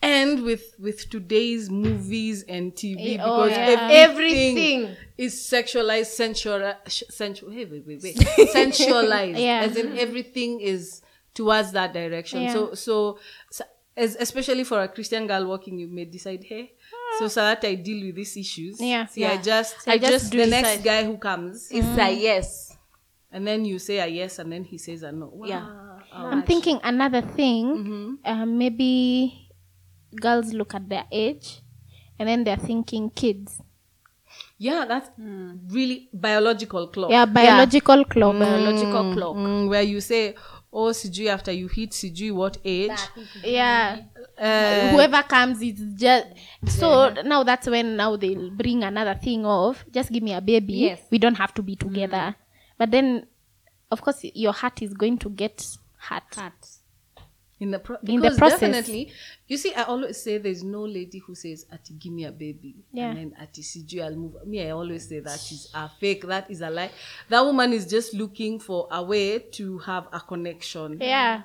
and with with today's movies and TV Eh, oh, because yeah. everything, Everything. is sexualized, sensual, sensual. Hey, wait, wait, wait, sensualized. Yeah. As in everything is towards that direction. Yeah. So so, so as, especially for a Christian girl walking, you may decide, hey. So, so that I deal with these issues. Yeah. See, I just, I just just, the it next guy who comes, It's a yes. and then you say a yes, and then he says a no. Wow. Yeah. I'm thinking another thing. Uh, maybe girls look at their age, and then they're thinking kids. Yeah, that's really biological clock. Yeah, biological clock. Biological clock. Mm, where you say, oh, CG after you hit CG what age? Yeah. Uh, Whoever comes is just so now that's when now they'll bring another thing of just give me a baby. Yes. We don't have to be together. But then of course your heart is going to get hurt. Cut. in the pro- In the because process. definitely you see i always say there's no lady who says ati give me a baby Yeah. and then ati siju i'll move me i always say that is a fake that is a lie that woman is just looking for a way to have a connection Yeah.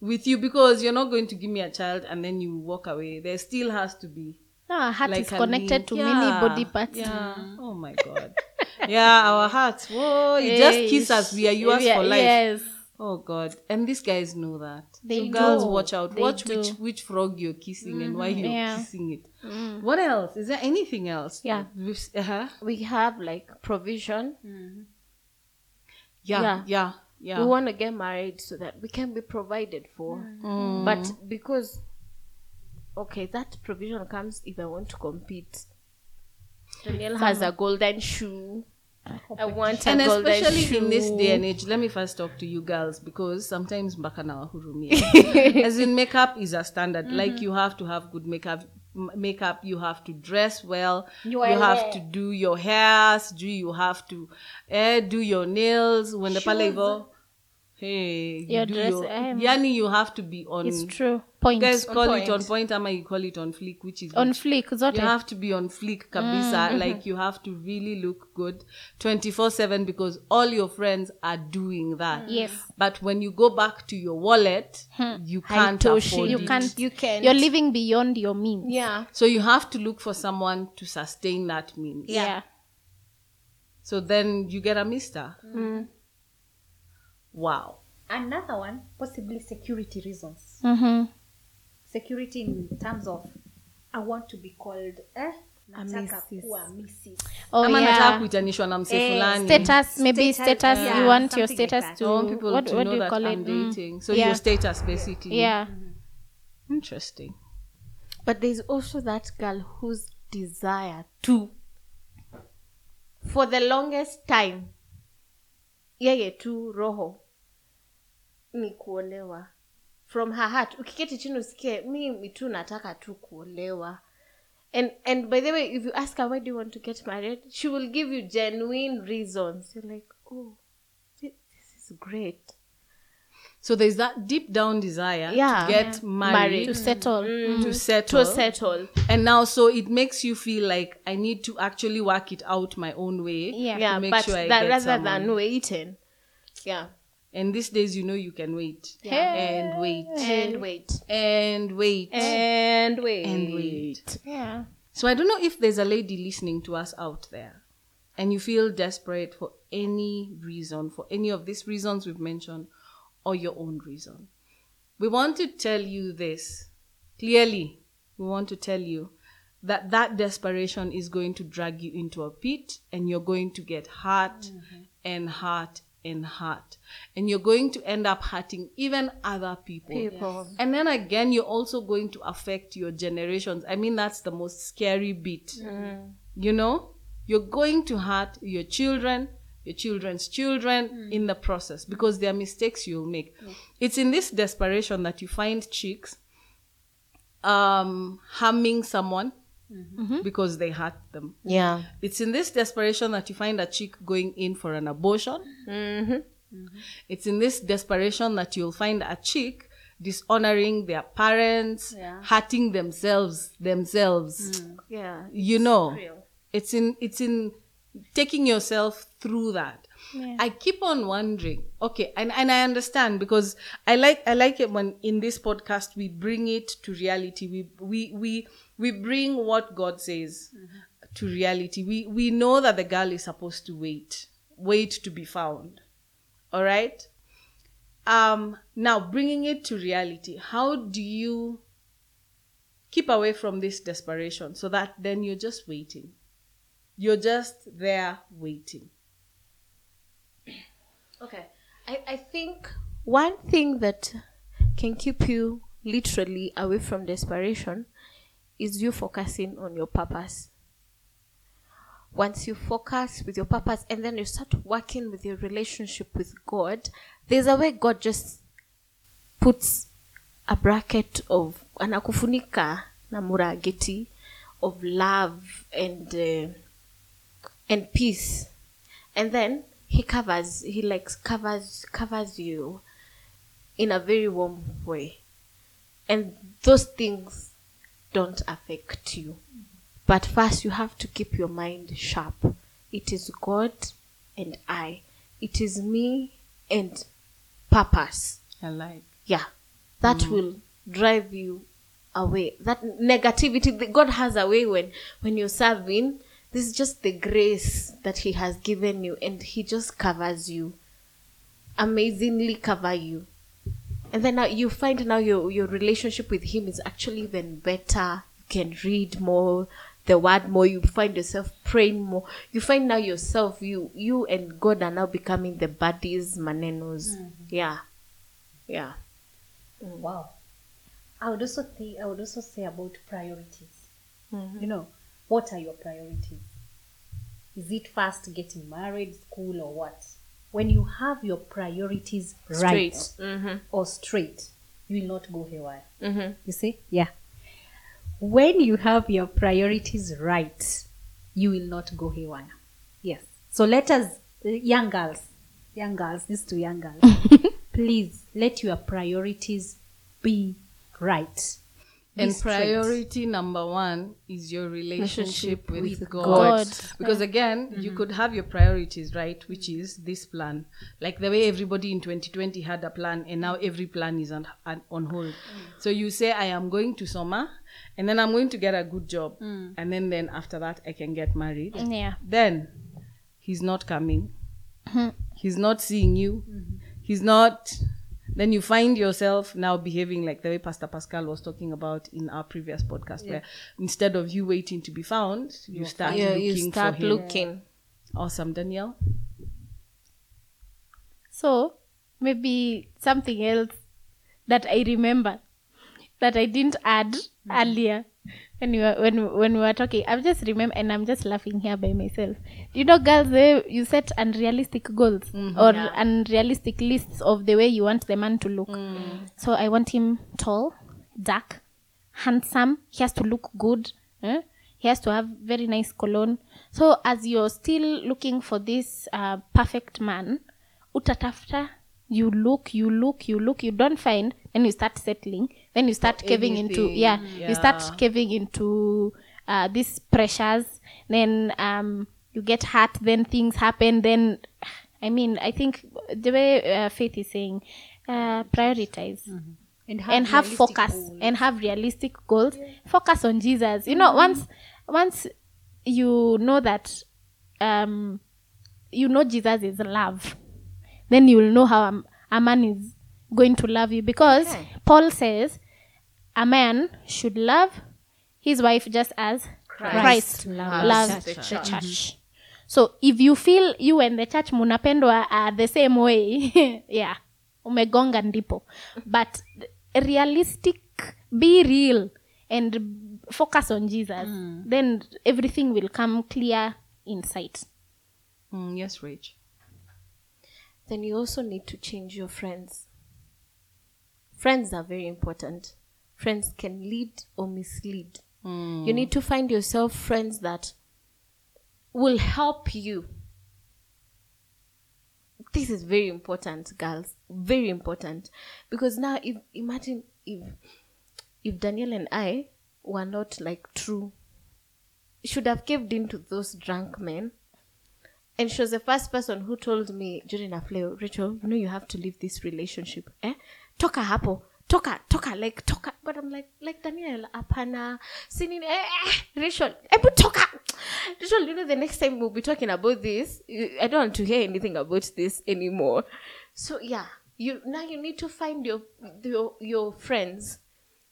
with you because you're not going to give me a child and then you walk away there still has to be No, our heart like is connected to Yeah, many body parts. yeah mm. oh my god yeah our hearts whoa you just kiss us we are yours Yeah, for life Yes. Oh God! And these guys know that. They so girls, do. watch out. They watch do. which which frog you're kissing and why mm-hmm. you're Yeah. kissing it. Mm. What else? Is there anything else? Yeah. Uh-huh. We have like provision. Yeah. Yeah. Yeah. Yeah. We want to get married so that we can be provided for. Mm. But because, okay, that provision comes if I want to compete. Danielle has a golden shoe. I want and especially shoe. in this day and age, let me first talk to you girls because sometimes mpaka na wahurumia. As in makeup is a standard. Like you have to have good makeup. Makeup, you have to dress well. You, you have to do your hairs. Do you have to eh, do your nails when the go. Hey, you Your do dress, your, um, yani you have to be on. It's true. Point. You guys call it on point, ama you call it on fleek, which is On which? flick, zote. you have to be on fleek kabisa mm. like you have to really look good 24/7 because all your friends are doing that mm. Yes. but when you go back to your wallet hmm. you can't Haitoshi. afford you it. can't. You can't. You're living beyond your means. Yeah. so you have to look for someone to sustain that means Yeah. so then you get a mister mm. Wow Another one, possibly security reasons. Mm-hmm. Security in terms of I want to be called eh? Nataka Mrs. kuwa Mrs. Oh ama nataka yeah. kuitanishwa na mse Eh, fulani Status, maybe Status, status. yeah, you want your something like status that. to. I want people what to what know do you that call I'm it? Mm. dating so Yeah. your status basically Yeah. interesting But there's also that girl whose desire to, for the longest time, yeye tu roho. Ni kuolewa. From her heart. Ukiketi chini usikie mimi tu nataka tu kuolewa. And and by the way if you ask her why do you want to get married? She will give you genuine reasons. You're like oh thi- this is great So there's that deep down desire Yeah. to get married, to mm. settle. Mm. Mm-hmm. To settle. to settle. And now, so it makes you feel like I need to actually work it out my own way. Yeah. yeah make but sure I that rather someone. than waiting. Yeah. And these days, you know, you can wait. Hey. and wait. And wait. And wait. And wait. And wait. yeah. So I don't know if there's a lady listening to us out there and you feel desperate for any reason, for any of these reasons we've mentioned, or your own reason. We want to tell you this clearly. We want to tell you that that desperation is going to drag you into a pit and you're going to get hurt mm-hmm. and hurt and hurt. And you're going to end up hurting even other people. People. And then again, you're also going to affect your generations. I mean, that's the most scary bit. Mm. You know, you're going to hurt your children, your children's children mm. in the process because there are mistakes you'll make. It's in this desperation that you find chicks um, harming someone mm-hmm. Mm-hmm. because they hurt them. yeah It's in this desperation that you find a chick going in for an abortion. Mm-hmm. It's in this desperation that you'll find a chick dishonoring their parents, hurting themselves themselves. Mm. yeah You know, real. it's in it's in taking yourself through that. I keep on wondering. Okay, and, and I understand because I like I like it when in this podcast we bring it to reality. We we we we bring what God says to reality. We we know that the girl is supposed to wait, wait to be found. All right. Um. Now bringing it to reality, how do you keep away from this desperation so that then you're just waiting? You're just there waiting. Okay. I, I think one thing that can keep you literally away from desperation is you focusing on your purpose. Once you focus with your purpose and then you start working with your relationship with God, there's a way God just puts a bracket of anakufunika na murageti of love and uh, and peace. And then he covers he like covers covers you in a very warm way. And those things don't affect you. But first you have to keep your mind sharp. It is god and i. It is me and purpose. I like. yeah. That mm. will drive you away. That negativity god has a way when when you're serving this is just the grace that he has given you and he just covers you. Amazingly cover you. And then now you find now your your relationship with him is actually even better. You can read more the word more you find yourself praying more. You find now yourself you you and god are now becoming the buddies manenos. Mm-hmm. Yeah. Yeah. Oh, wow. I would also think I would also say about priorities. Mm-hmm. You know, what are your priorities? Is it first getting married, school, or what? When you have your priorities right Straight. or straight, you will not go haywire. You see? Yeah. When you have your priorities right, you will not go haywire. Yes. So let us, young girls, young girls, these to young girls, please let your priorities be right. Be And priority number one is your relationship with, with God. God. Because again, you mm-hmm. could have your priorities, right? Which is this plan. Like the way everybody in 2020 had a plan, and now every plan is on, on on hold. Mm. So you say, I am going to Soma, and then I'm going to get a good job. Mm. And then, then after that, I can get married. yeah Then he's not coming. Mm-hmm. he's not seeing you. Mm-hmm. He's not. Then you find yourself now behaving like the way Pastor Pascal was talking about in our previous podcast, where instead of you waiting to be found, you start yeah looking you start for him. looking. Awesome, Danielle. So maybe something else that I remember that I didn't add mm-hmm. earlier when we were when when we were talking, I'm just remember and I'm just laughing here by myself. You know, girls, they, you set unrealistic goals or unrealistic lists of the way you want the man to look. So I want him tall, dark, handsome. He has to look good. eh? He has to have very nice cologne. So as you're still looking for this uh, perfect man, utatafuta you look you look you look you don't find then you start settling then you start caving into anything, yeah, you start yeah. caving into uh, these pressures. Then um you get hurt then things happen then i mean i think the way uh, faith is saying uh, prioritize and and have focus goals. and have realistic goals. Focus on jesus. You know once once you know that um you know jesus is love then you will know how a, a man is going to love you. Because paul says a man should love his wife just as christ, loves the church, so if you feel you and the church munapendwa are the same way yeah umegonga ndipo but realistic be real and focus on jesus then everything will come clear in sight Mm, yes, Rach. then you also need to change your friends. Friends are very important. Friends can lead or mislead. You need to find yourself friends that will help you. This is very important, girls. Very important. Because now if imagine if if Daniel and I were not like true should have caved into those drunk men and she was the first person who told me during a play, Rachel, you know you have to leave this relationship. Eh? Toka hapo. Toka, toka, like toka. But I'm like, like Daniel, apana, sinin, eh, eh, Rachel, ebu toka. Rachel, you know the next time we'll be talking about this, I don't want to hear anything about this anymore. So yeah, you now you need to find your your your friends,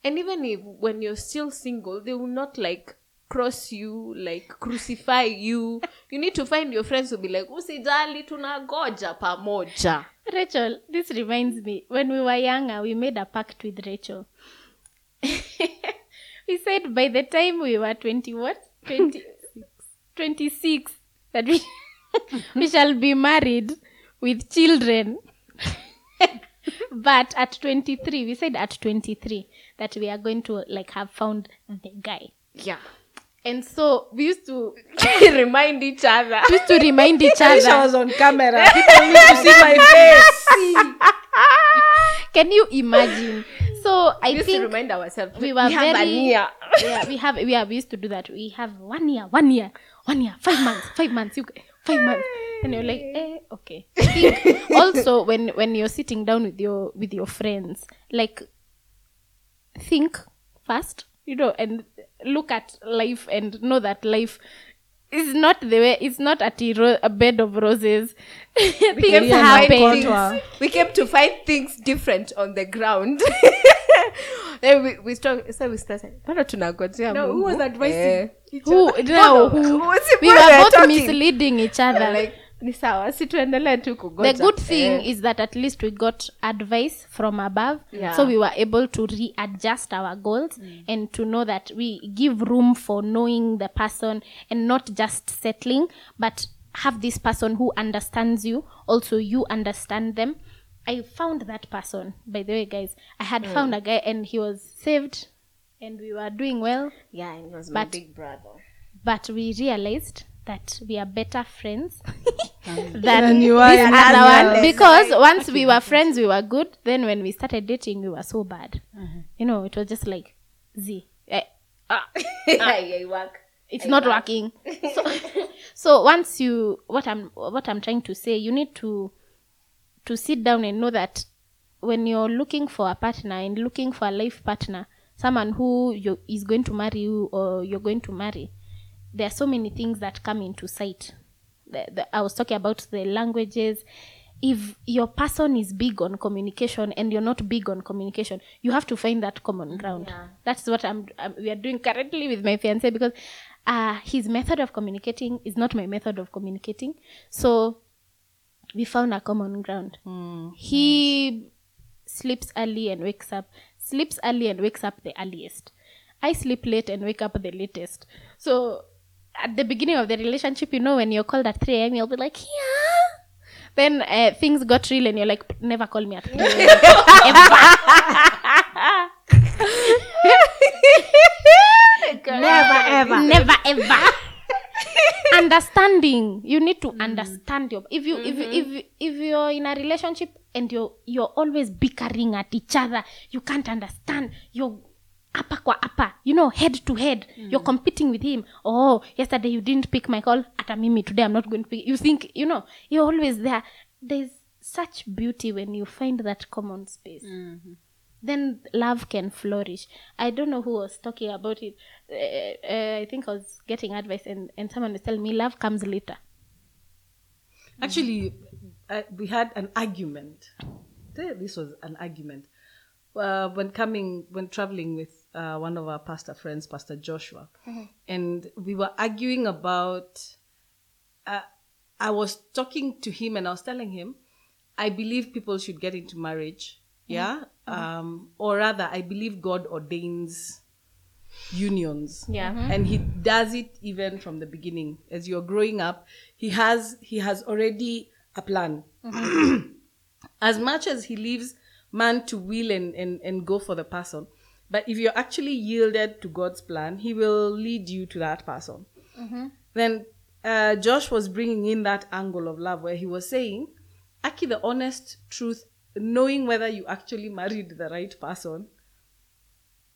and even if when you're still single, they will not like cross you like crucify you you need to find your friends who be like usijali tunagoja pamoja Rachel, this reminds me when we were younger, we made a pact with Rachel. we said by the time we were 20, what? 20, 26, that we, we shall be married with children. but at 23, we said at 23 that we are going to like have found the guy. yeah And so we used to remind each other we used to remind each I wish I was on camera. People need to see my face. Can you imagine? So I we used to think remind ourselves we were have an very year. yeah we have we, have, we used to do that we have one year one year one year five months five months you five months and you're like eh okay think also when when you're sitting down with your with your friends like think first you know and look at life and know that life is not the way it's not a, ro- a bed of roses. Things happen. we came to find things different on the ground. Then we, we start, so we started bado tunagojea No, who was advising Eh. who no who What's we were both talking? misleading each other. Like ni sawa si tuendelee tu kugoja. The good thing Eh. is that at least we got advice from above Yeah. so we were able to readjust our goals and to know that we give room for knowing the person and not just settling but have this person who understands you also you understand them. I found that person by the way guys. I had found a guy and he was saved and we were doing well. Yeah and he was my But- big brother. but we realized that we are better friends than, Than you are this other one. because once we were friends we were good. Then when we started dating we were so bad. Mm-hmm. You know it was just like z. Eh, ah, yeah, yeah, work. it's not working. So, so once you what i'm what i'm trying to say you need to to sit down and know that when you're looking for a partner and looking for a life partner someone who you, is going to marry you or you're going to marry there are so many things that come into sight. The, the, i was talking about the languages. If your person is big on communication and you're not big on communication you have to find that common ground. That's what I'm, I'm we are doing currently with my fiance because uh, his method of communicating is not my method of communicating. So we found a common ground. He sleeps early and wakes up sleeps early and wakes up the earliest. I sleep late and wake up the latest. So at the beginning of the relationship, you know, when you're called at 3 a.m., you'll be like, yeah. Then uh, things got real and you're like, never call me at 3 a.m. Never ever. never ever understanding you need to understand your if you if if if you're in a relationship and you're you're always bickering at each other you can't understand you're apa kwa apa. You know head to head. You're competing with him. Oh yesterday you didn't pick my call. Ata mimi today i'm not going to pick. You think you know you're always there. There's such beauty when you find that common space. Then love can flourish. I don't know who was talking about it. Uh, uh, I think I was getting advice, and, and someone was telling me love comes later. Actually, uh, we had an argument. This was an argument. Uh, when coming when traveling with uh, one of our pastor friends, Pastor Joshua, and we were arguing about. Uh, I was talking to him, and I was telling him, I believe people should get into marriage, yeah, um, or rather, I believe God ordains unions. Yeah. and he does it even from the beginning. As you're growing up he has he has already a plan. As much as he leaves man to will and, and and go for the person but if you're actually yielded to god's plan he will lead you to that person. Then uh, josh was bringing in that angle of love where he was saying aki the honest truth knowing whether you actually married the right person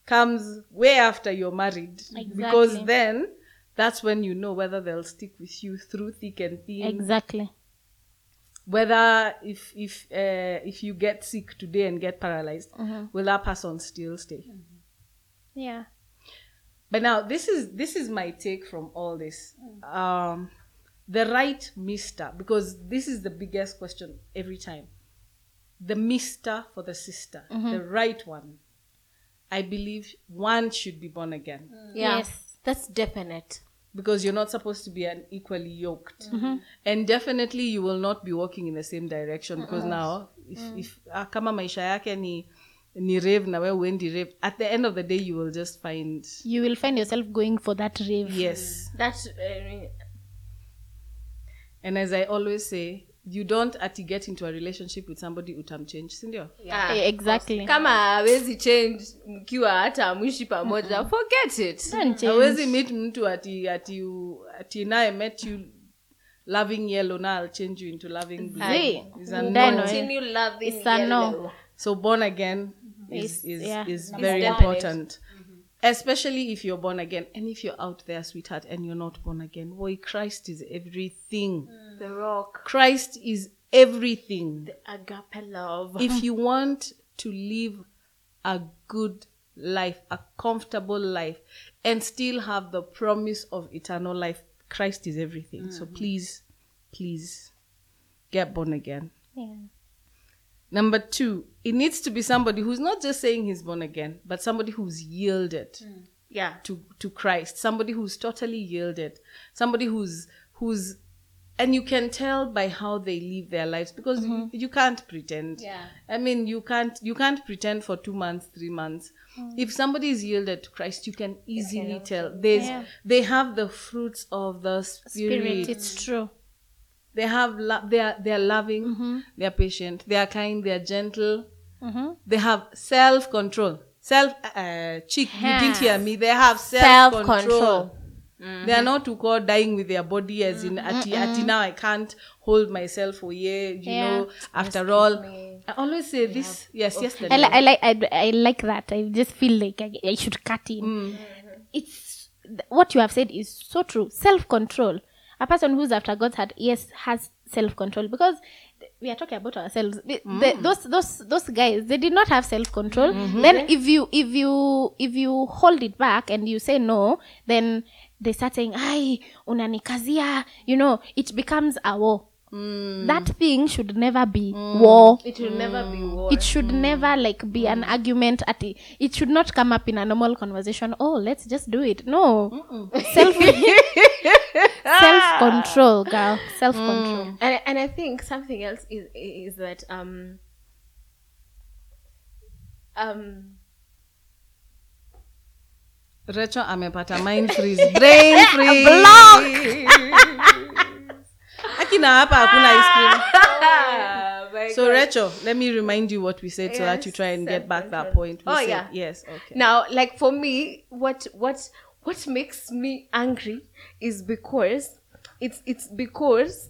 comes way after you're married. Because then that's when you know whether they'll stick with you through thick and thin. Exactly. Whether if if uh, if you get sick today and get paralyzed will that person still stay Yeah. but now this is this is my take from all this um the right mister because this is the biggest question every time the mister for the sister the right one i believe one should be born again Yeah. Yes. That's definite. Because you're not supposed to be an equally yoked. And definitely you will not be walking in the same direction because now if, if ah, kama maisha yake ni ni rave na wewe uendi rave at the end of the day you will just find You will find yourself going for that rave. yes. That's uh, and as i always say you don't ati get into a relationship with somebody utamchange sindio ah, Eh, exactly. kama hawezi change mkiwa hata amwishi pamoja forget it Don't awezi meet mtu ati ati u- ati naye met you loving yellow now i'll change you into loving blue Zee. Is a no. continue loving It's a no. So born again is Is- is, yeah. is It's very definite. important. Especially if you're born again. And if you're out there, sweetheart, and you're not born again. Boy, Christ is everything. The rock Christ is everything. The agape love if you want to live a good life, a comfortable life, and still have the promise of eternal life, Christ is everything. So mm-hmm. please, please get born again. Yeah. Number two, it needs to be somebody who's not just saying he's born again, but somebody who's yielded mm. yeah to, to Christ, somebody who's totally yielded, somebody who's who's and you can tell by how they live their lives because you, you can't pretend. Yeah. I mean you can't you can't pretend for two months, three months. Mm. If somebody is yielded to Christ, you can easily tell. There's Yeah. they have the fruits of the Spirit, spirit it's true. they have lo- they are they are loving mm-hmm. they are patient they are kind they are gentle mm-hmm. they have self-control self uh, uh chick you didn't hear me they have self-control, Self-control. Mm-hmm. they are not to call dying with their body as in mm-hmm. ati, ati mm-hmm. now i can't hold myself for year you Yeah. know after all i always say this yes yes I, li- I like I, I like that. I just feel like I, I should cut in. Mm. It's th- what you have said is so true. Self control. A person who's after God's heart, yes, has self control because we are talking about ourselves. The- mm. the- those those those guys, they did not have self control. Then if you if you if you hold it back and you say no, then they start saying, ai unanikazia," you know, it becomes a war. That thing should never be war. It will never be war. It should never like be an argument at it. it should not come up in a normal conversation. Oh let's just do it. No. Self self control girl. Self control and and I think something else is is that um um Rachel amepata mind freeze. Brain freeze. Akina hapa hakuna ice cream. So Rachel, let me remind you what we said so that you try and get back that point. We Oh, said, yeah. Yes, okay. Now, like for me, what what what makes me angry is because it's it's because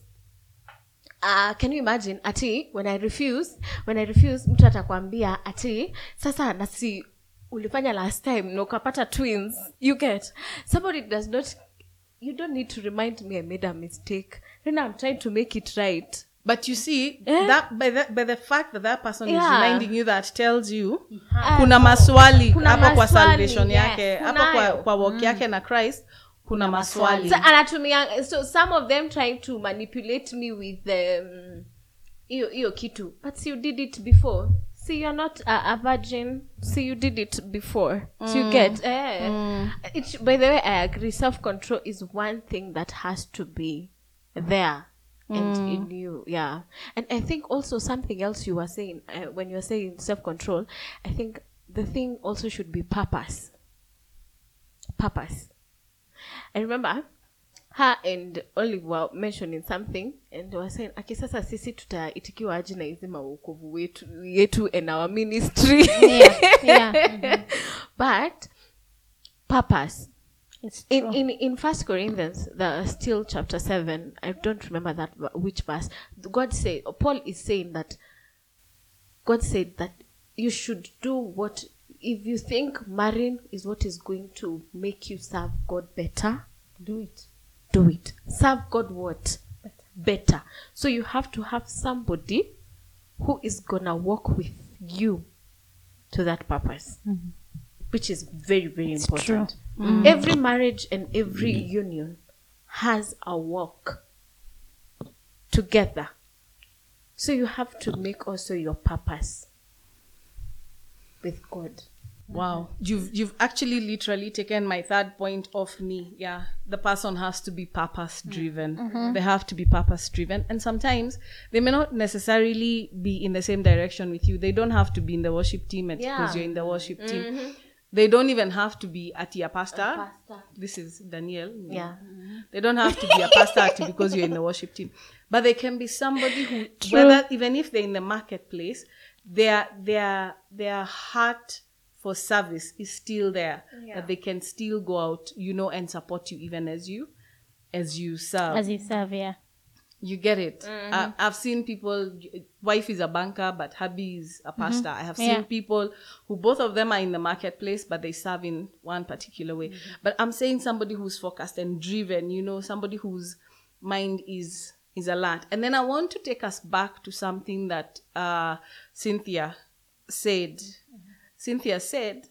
uh, can you imagine ati when i refuse when i refuse mtu atakwambia ati sasa nasi ulifanya last time na ukapata twins you get. Somebody does not you don't need to remind me i made a mistake. Then i'm trying to make it right. But you see, Eh? that by the, by the fact that that person is reminding you that tells you uh, kuna maswali hapo kwa salvation yes, yake hapo kwa, kwa walk yake na Christ kuna maswali. so anatumia so some of them trying to manipulate me with um, hiyo hiyo kitu. But you did it before see you're not a, a virgin. See you did it before. So you get eh. it, by the way i agree. Self-control is one thing that has to be there and in you. Yeah. And i think also something else you were saying uh, when you were saying self-control i think the thing also should be purpose. Purpose. I remember her and Olive were mentioning something and were saying aki sasa sisi tutaitikiwa aji na hizi maokovu wetu yetu and our ministry Yeah, yeah. but purpose in, in in first corinthians the still chapter 7 i don't remember that which verse god said paul is saying that god said that you should do what if you think marrying is what is going to make you serve god better Do it. Do it. Serve god what? Better. So you have to have somebody who is gonna walk with you to that purpose mm-hmm. which is very very important. Mm. every marriage and every union has a walk together. So you have to make also your purpose with god Wow, you've you've actually literally taken my third point off me. Yeah, the person has to be purpose driven. They have to be purpose driven, and sometimes they may not necessarily be in the same direction with you. They don't have to be in the worship team because Yeah. you're in the worship team. They don't even have to be at your pastor. This is Daniel. Mm-hmm. yeah They don't have to be a pastor at- because you're in the worship team, but they can be somebody who, whether even if they're in the marketplace, their their their heart for service is still there. That they can still go out, you know, and support you even as you as you serve. As you serve, yeah. you get it. Mm-hmm. I, I've seen people. Wife is a banker, but hubby is a mm-hmm. pastor. I have seen Yeah. people who both of them are in the marketplace, but they serve in one particular way. Mm-hmm. But I'm saying somebody who's focused and driven. You know, somebody whose mind is is alert. And then I want to take us back to something that uh, Cynthia said. Cynthia said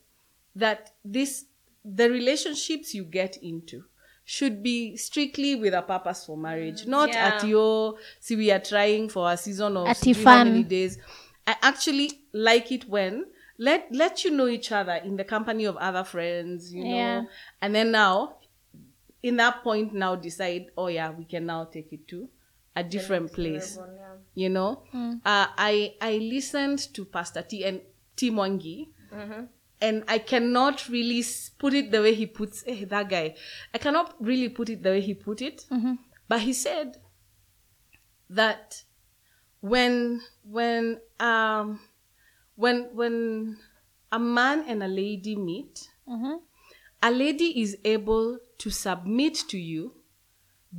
that this the relationships you get into should be strictly with a purpose for marriage, not at your see we are trying for a season of At sijui how many days. I actually like it when let let you know each other in the company of other friends, you know, Yeah. and then now in that point now decide, oh yeah, we can now take it to a different place. You know, uh, I I listened to Pastor T and T Mwangi, and I cannot really put it the way he puts eh, that guy. I cannot really put it the way he put it, but he said that when when um when when a man and a lady meet, a lady is able to submit to you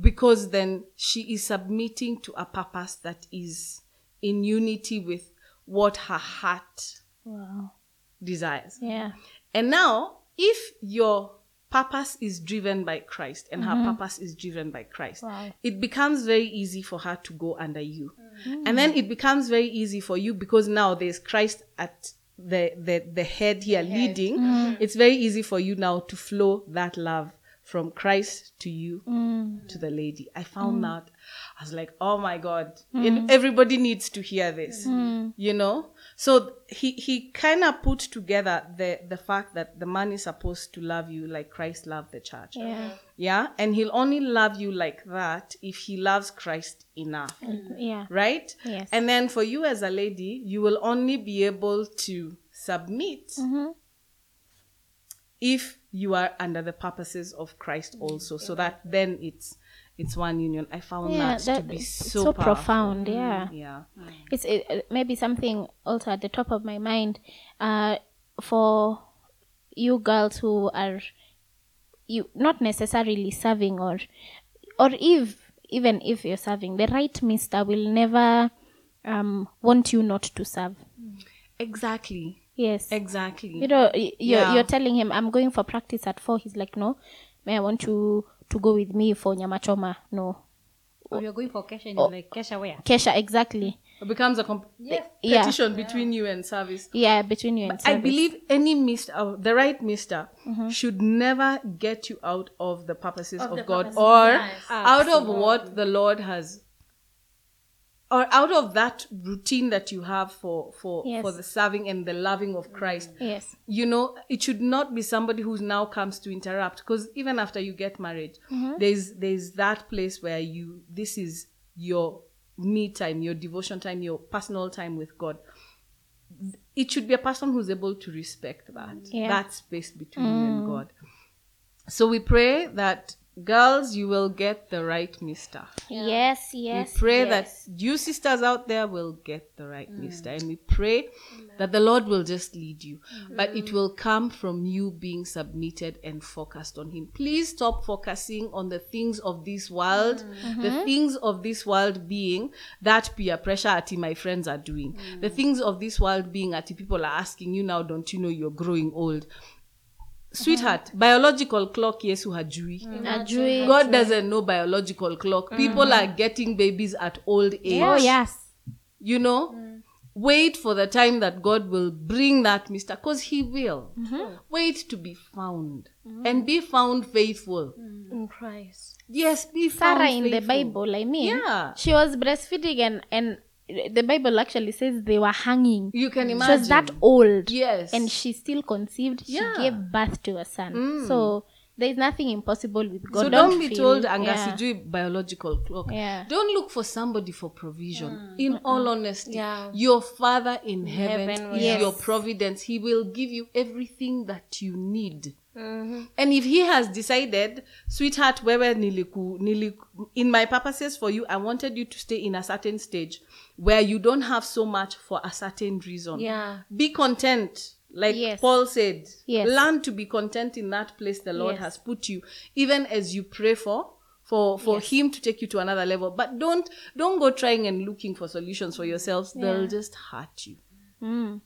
because then she is submitting to a purpose that is in unity with what her heart Wow. Desires. Yeah. And now, if your purpose is driven by Christ and her mm-hmm. purpose is driven by Christ, Wow. it becomes very easy for her to go under you. Mm. And then it becomes very easy for you because now there's Christ at the the, the head here leading. Mm. It's very easy for you now to flow that love from Christ to you mm. to the lady. I found that I was like, oh my God, and everybody needs to hear this, you know? So he, he kind of put together the, the fact that the man is supposed to love you like Christ loved the church. Yeah. Yeah. And he'll only love you like that if he loves Christ enough Yeah. right? Yes. And then for you as a lady, you will only be able to submit mm-hmm. if you are under the purposes of Christ also. So that then it's it's one union. I found Yeah, that, to be so, so profound, yeah. Yeah. it's it, maybe something also at the top of my mind uh, for you girls who are you not necessarily serving or or if even if you're serving the right mister will never um, want you not to serve Exactly. yes Exactly. you know you're, Yeah. you're telling him i'm going for practice at four he's like no may i want you to go with me for nyamachoma no Or you're going for Kesha and you're like, Kesha where? kesha exactly It becomes a comp- yeah petition between you and service. yeah between you and I service. I believe any mister, uh, the right mister, Mm-hmm. should never get you out of the purposes of, the God purposes, or yes. out of what the Lord has, or out of that routine that you have for for Yes. for the serving and the loving of Christ. yes You know, it should not be somebody who now comes to interrupt because even after you get married, Mm-hmm. there's there's that place where you this is your me time, your devotion time, your personal time with God it should be a person who's able to respect that Yeah. that space between you and God. So we pray that girls, you will get the right mister. yes yes we pray yes. that you sisters out there will get the right mm. mister, and we pray that the Lord will just lead you, mm. but it will come from you being submitted and focused on Him. Please stop focusing on the things of this world, mm. the mm-hmm. things of this world being that peer pressure ati my friends are doing, the things of this world being ati people are asking you now, don't you know you're growing old? Sweetheart, uh-huh. biological clock yesu hajui. Mm. Ajui. God doesn't know biological clock. Mm. People mm-hmm. are getting babies at old age. oh yes You know? Mm. Wait for the time that God will bring that mister, because He will. Mm-hmm. Wait to be found. And be found faithful. in Christ. Yes, be found Sarah in the. Bible, I mean, Yeah. she was breastfeeding and and the Bible actually says they were hanging. You can She was that old, Yes. and she still conceived. Yeah. Mm. She gave birth to a son. So there's nothing impossible with God. so don't, be feel- told yeah. biological clock. Yeah. Don't look for somebody for provision. In all honesty, Yeah. your Father in heaven, heaven is will- your providence. He will give you everything that you need. Mm-hmm. And if he has decided, sweetheart, wewe niliku, niliku, in my purposes for you, I wanted you to stay in a certain stage where you don't have so much for a certain reason. Yeah. Be content. Like Yes. Paul said, Yes. learn to be content in that place the Lord Yes. has put you, even as you pray for for for him to take you to another level. But don't don't go trying and looking for solutions for yourselves. They'll just hurt you Mm.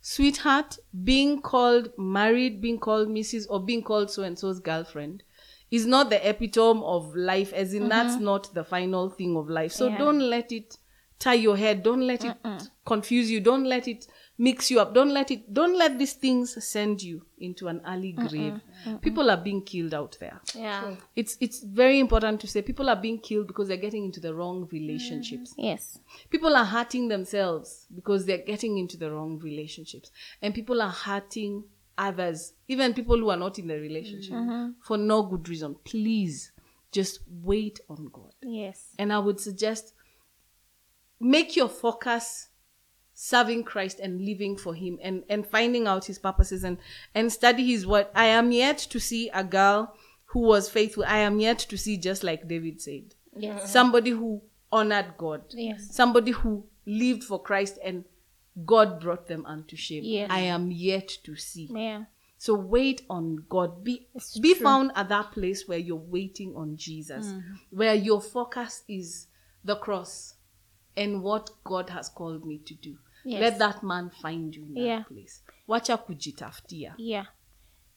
Sweetheart, being called married, being called Mrs. or being called so and so's girlfriend is not the epitome of life, as in that's mm-hmm. not the final thing of life. So Yeah. don't let it tie your head. Don't let it confuse you. Don't let it mix you up. Don't let it, don't let these things send you into an early grave. People are being killed out there. Yeah. It's, it's very important to say people are being killed because they're getting into the wrong relationships mm-hmm. Yes. people are hurting themselves because they're getting into the wrong relationships and people are hurting others even people who are not in the relationship mm-hmm. for no good reason please just wait on god Yes. and i would suggest make your focus serving christ and living for him and and finding out his purposes and and study his word i am yet to see a girl who was faithful i am yet to see just like david said Yes. somebody who honored God, Yes. somebody who lived for Christ and God brought them unto shame. Yes. I am yet to see. Yeah. So wait on God. Be be found at that place where you're waiting on Jesus, Mm-hmm. where your focus is the cross and what God has called me to do. Yes. Let that man find you in that Yeah. place. Wacha kujitafutia. Yeah.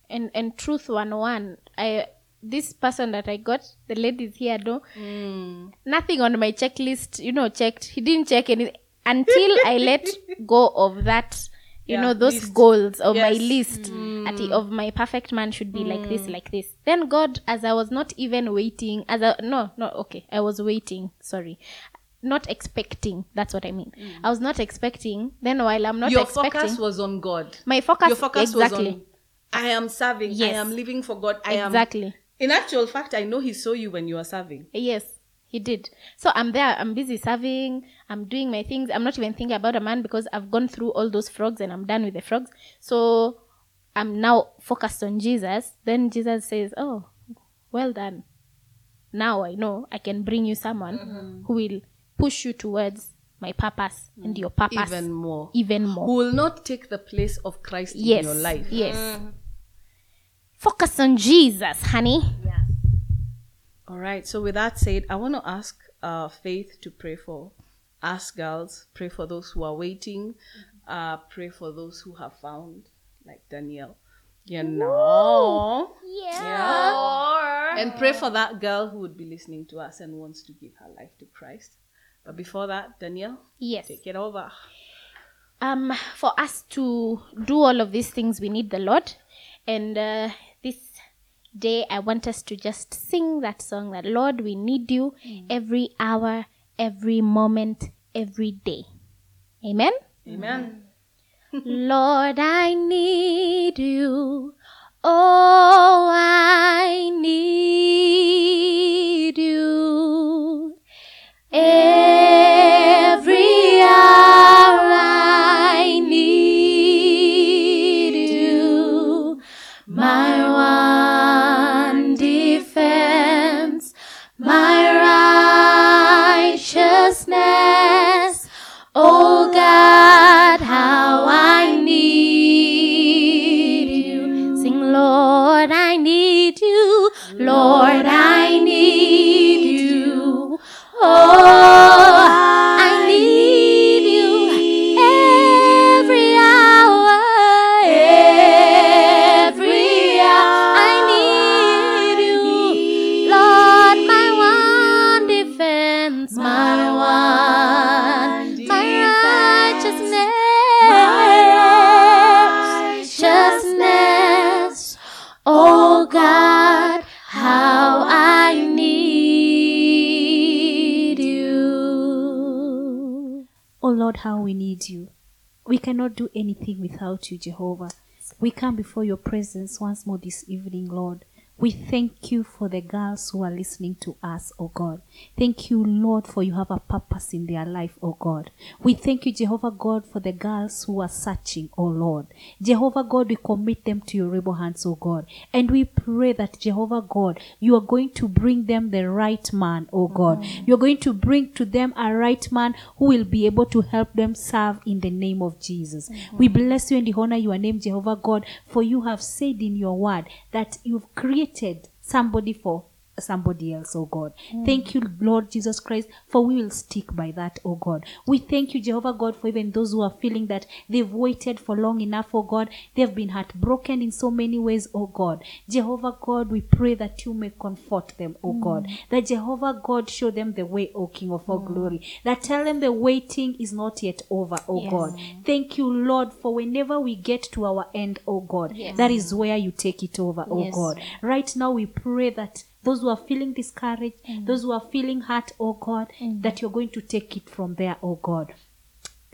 And and truth one one. I this person that I got, the ladies here do nothing on my checklist, you know, checked. He didn't check anything until I let go of that, you Yeah, know, those list. goals of my list list. at, of my perfect man should be like this, like this. Then God, as I was not even waiting, as I no, no, okay, I was waiting, sorry. Not expecting. That's what I mean. I was not expecting. Then while I'm not your expecting, focus was on God. my focus, Your focus exactly. was on I am serving. Yes. I am living for God. I am Exactly. In actual fact, I know he saw you when you were serving. Yes, he did. So I'm there, I'm busy serving, I'm doing my things. I'm not even thinking about a man because I've gone through all those frogs and I'm done with the frogs. So I'm now focused on Jesus, then Jesus says, Oh, well done. Now I know I can bring you someone Mm-hmm. who will push you towards my purpose and your purpose Mm. Even more. even more. Who will not take the place of Christ yes. in your life. Yes. Focus on Jesus, honey. Yes. All right. So with that said, I want to ask uh, Faith to pray for us girls. Pray for those who are waiting. Uh, pray for those who have found, like Danielle. You know. Yeah. And pray for that girl who would be listening to us and wants to give her life to Christ. But before that, Danielle, Yes. take it over. um for us to do all of these things we need the lord and uh, this day i want us to just sing that song that lord we need you every hour every moment every day amen Amen. lord i need you oh i need you Every hour I need you, my one defense, my righteousness. Oh God, how I need you. Sing, Lord, I need you. Lord, I need you. Oh, cannot do anything without you, Jehovah. We come before your presence once more this evening, Lord. We thank you for the girls who are listening to us, oh God. Thank you, Lord, for you have a purpose in their life, oh God. We thank you, Jehovah God, for the girls who are searching, oh Lord. Jehovah God, we commit them to your able hands, oh God. And we pray that, Jehovah God, you are going to bring them the right man, oh God. You're going to bring to them a right man who will be able to help them serve in the name of Jesus. We bless you and honor your name, Jehovah God, for you have said in your word that you've created somebody for somebody else, oh God. Hmm. Thank you, Lord Jesus Christ, for we will stick by that, oh God. We thank you, Jehovah God, for even those who are feeling that they've waited for long enough, oh God. They've been heartbroken in so many ways, oh God. Jehovah God, we pray that you may comfort them, oh hmm. God. That Jehovah God show them the way, oh King of all hmm. glory. That tell them the waiting is not yet over, oh God. Thank you, Lord, for whenever we get to our end, oh God, that is where you take it over, oh Yes. God. Right now, we pray that those who are feeling discouraged, mm. those who are feeling hurt, oh God, mm. that you're going to take it from there, oh God.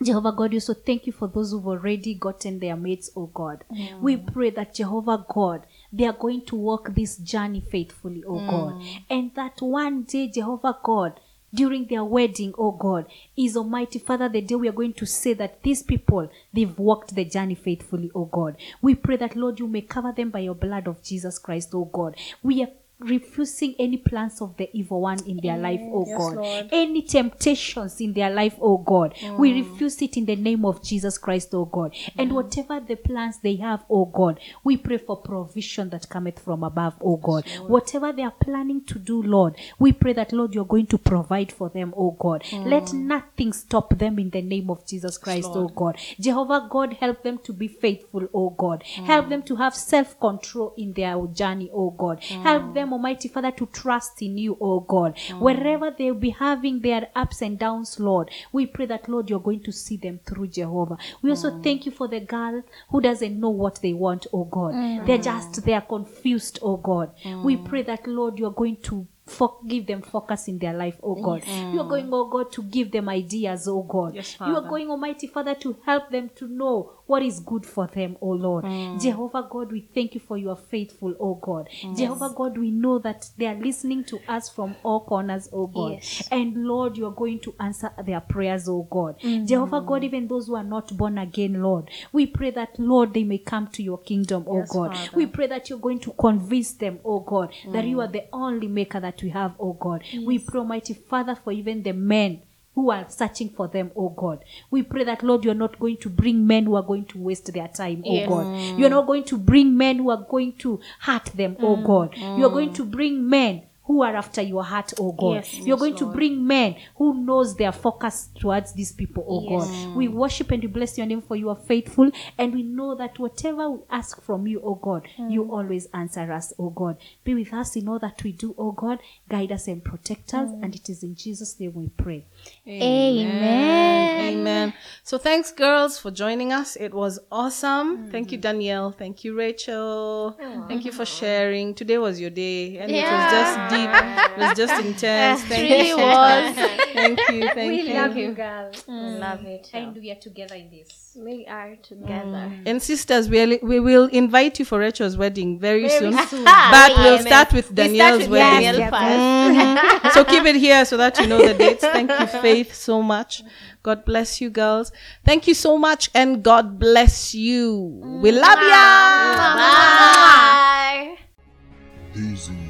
Jehovah God, you so thank you for those who've already gotten their mates, oh God. Mm. We pray that Jehovah God, they are going to walk this journey faithfully, oh God. And that one day, Jehovah God, during their wedding, oh God, is Almighty Father, the day we are going to say that these people, they've walked the journey faithfully, oh God. We pray that, Lord, you may cover them by your blood of Jesus Christ, oh God. We are refusing any plans of the evil one in their life, oh God. Any temptations in their life, oh God. We refuse it in the name of Jesus Christ, oh God. And whatever the plans they have, oh God, we pray for provision that cometh from above, oh God. Whatever they are planning to do, Lord, we pray that, Lord, you're going to provide for them, oh God. Let nothing stop them in the name of Jesus Christ, oh God. Jehovah God, help them to be faithful, oh God. Help them to have self control in their journey, oh God. Help them, Almighty Father, to trust in you, oh God. Mm. Wherever they'll be having their ups and downs, Lord, we pray that, Lord, you're going to see them through, Jehovah. We also mm. thank you for the girl who doesn't know what they want, oh God. Mm. They're just, they're confused, oh God. We pray that, Lord, you're going to fo- give them focus in their life, oh God. You are going, oh God, to give them ideas, oh God. Yes, you are going, Almighty Father, to help them to know what is good for them, oh Lord. Mm. Jehovah God, we thank you for you are faithful, oh God. Jehovah God, we know that they are listening to us from all corners, oh God. Yes. And Lord, you are going to answer their prayers, oh God. Mm. Jehovah God, even those who are not born again, Lord, we pray that, Lord, they may come to your kingdom, oh Yes, God. Father. We pray that you're going to convince them, oh God, that you mm. are the only maker that we have, oh God. We pray, Almighty Father, for even the men who are searching for them, oh God. We pray that, Lord, you're not going to bring men who are going to waste their time, oh. God. You're not going to bring men who are going to hurt them, oh mm, God. You're mm. going to bring men who are after your heart, oh God. Yes. You're going to bring men who knows their focus towards these people, oh Yes. God. We worship and we bless your name for you are faithful, and we know that whatever we ask from you, oh God, hmm. you always answer us, oh God. Be with us in all that we do, oh God. Guide us and protect us, hmm. and it is in Jesus' name we pray. Amen. Amen. So thanks, girls, for joining us. It was awesome. Hmm. Thank you, Danielle. Thank you, Rachel. Thank you for sharing. Today was your day, and it was just deep. It was just intense. Thank really you. was. Thank you. Thank we you. love you, girls. Mm. Love it. And we are together in this. We are together. Mm. And sisters, we we will invite you for Rachel's wedding very, soon. soon. But we'll yes. start with We Danielle's start with wedding. Danielle first. Mm-hmm. so keep it here so that you know the dates. Thank you, Faith, so much. God bless you, girls. Thank you so much, and God bless you. We love ya. Mm. Bye. This is the Gas Station.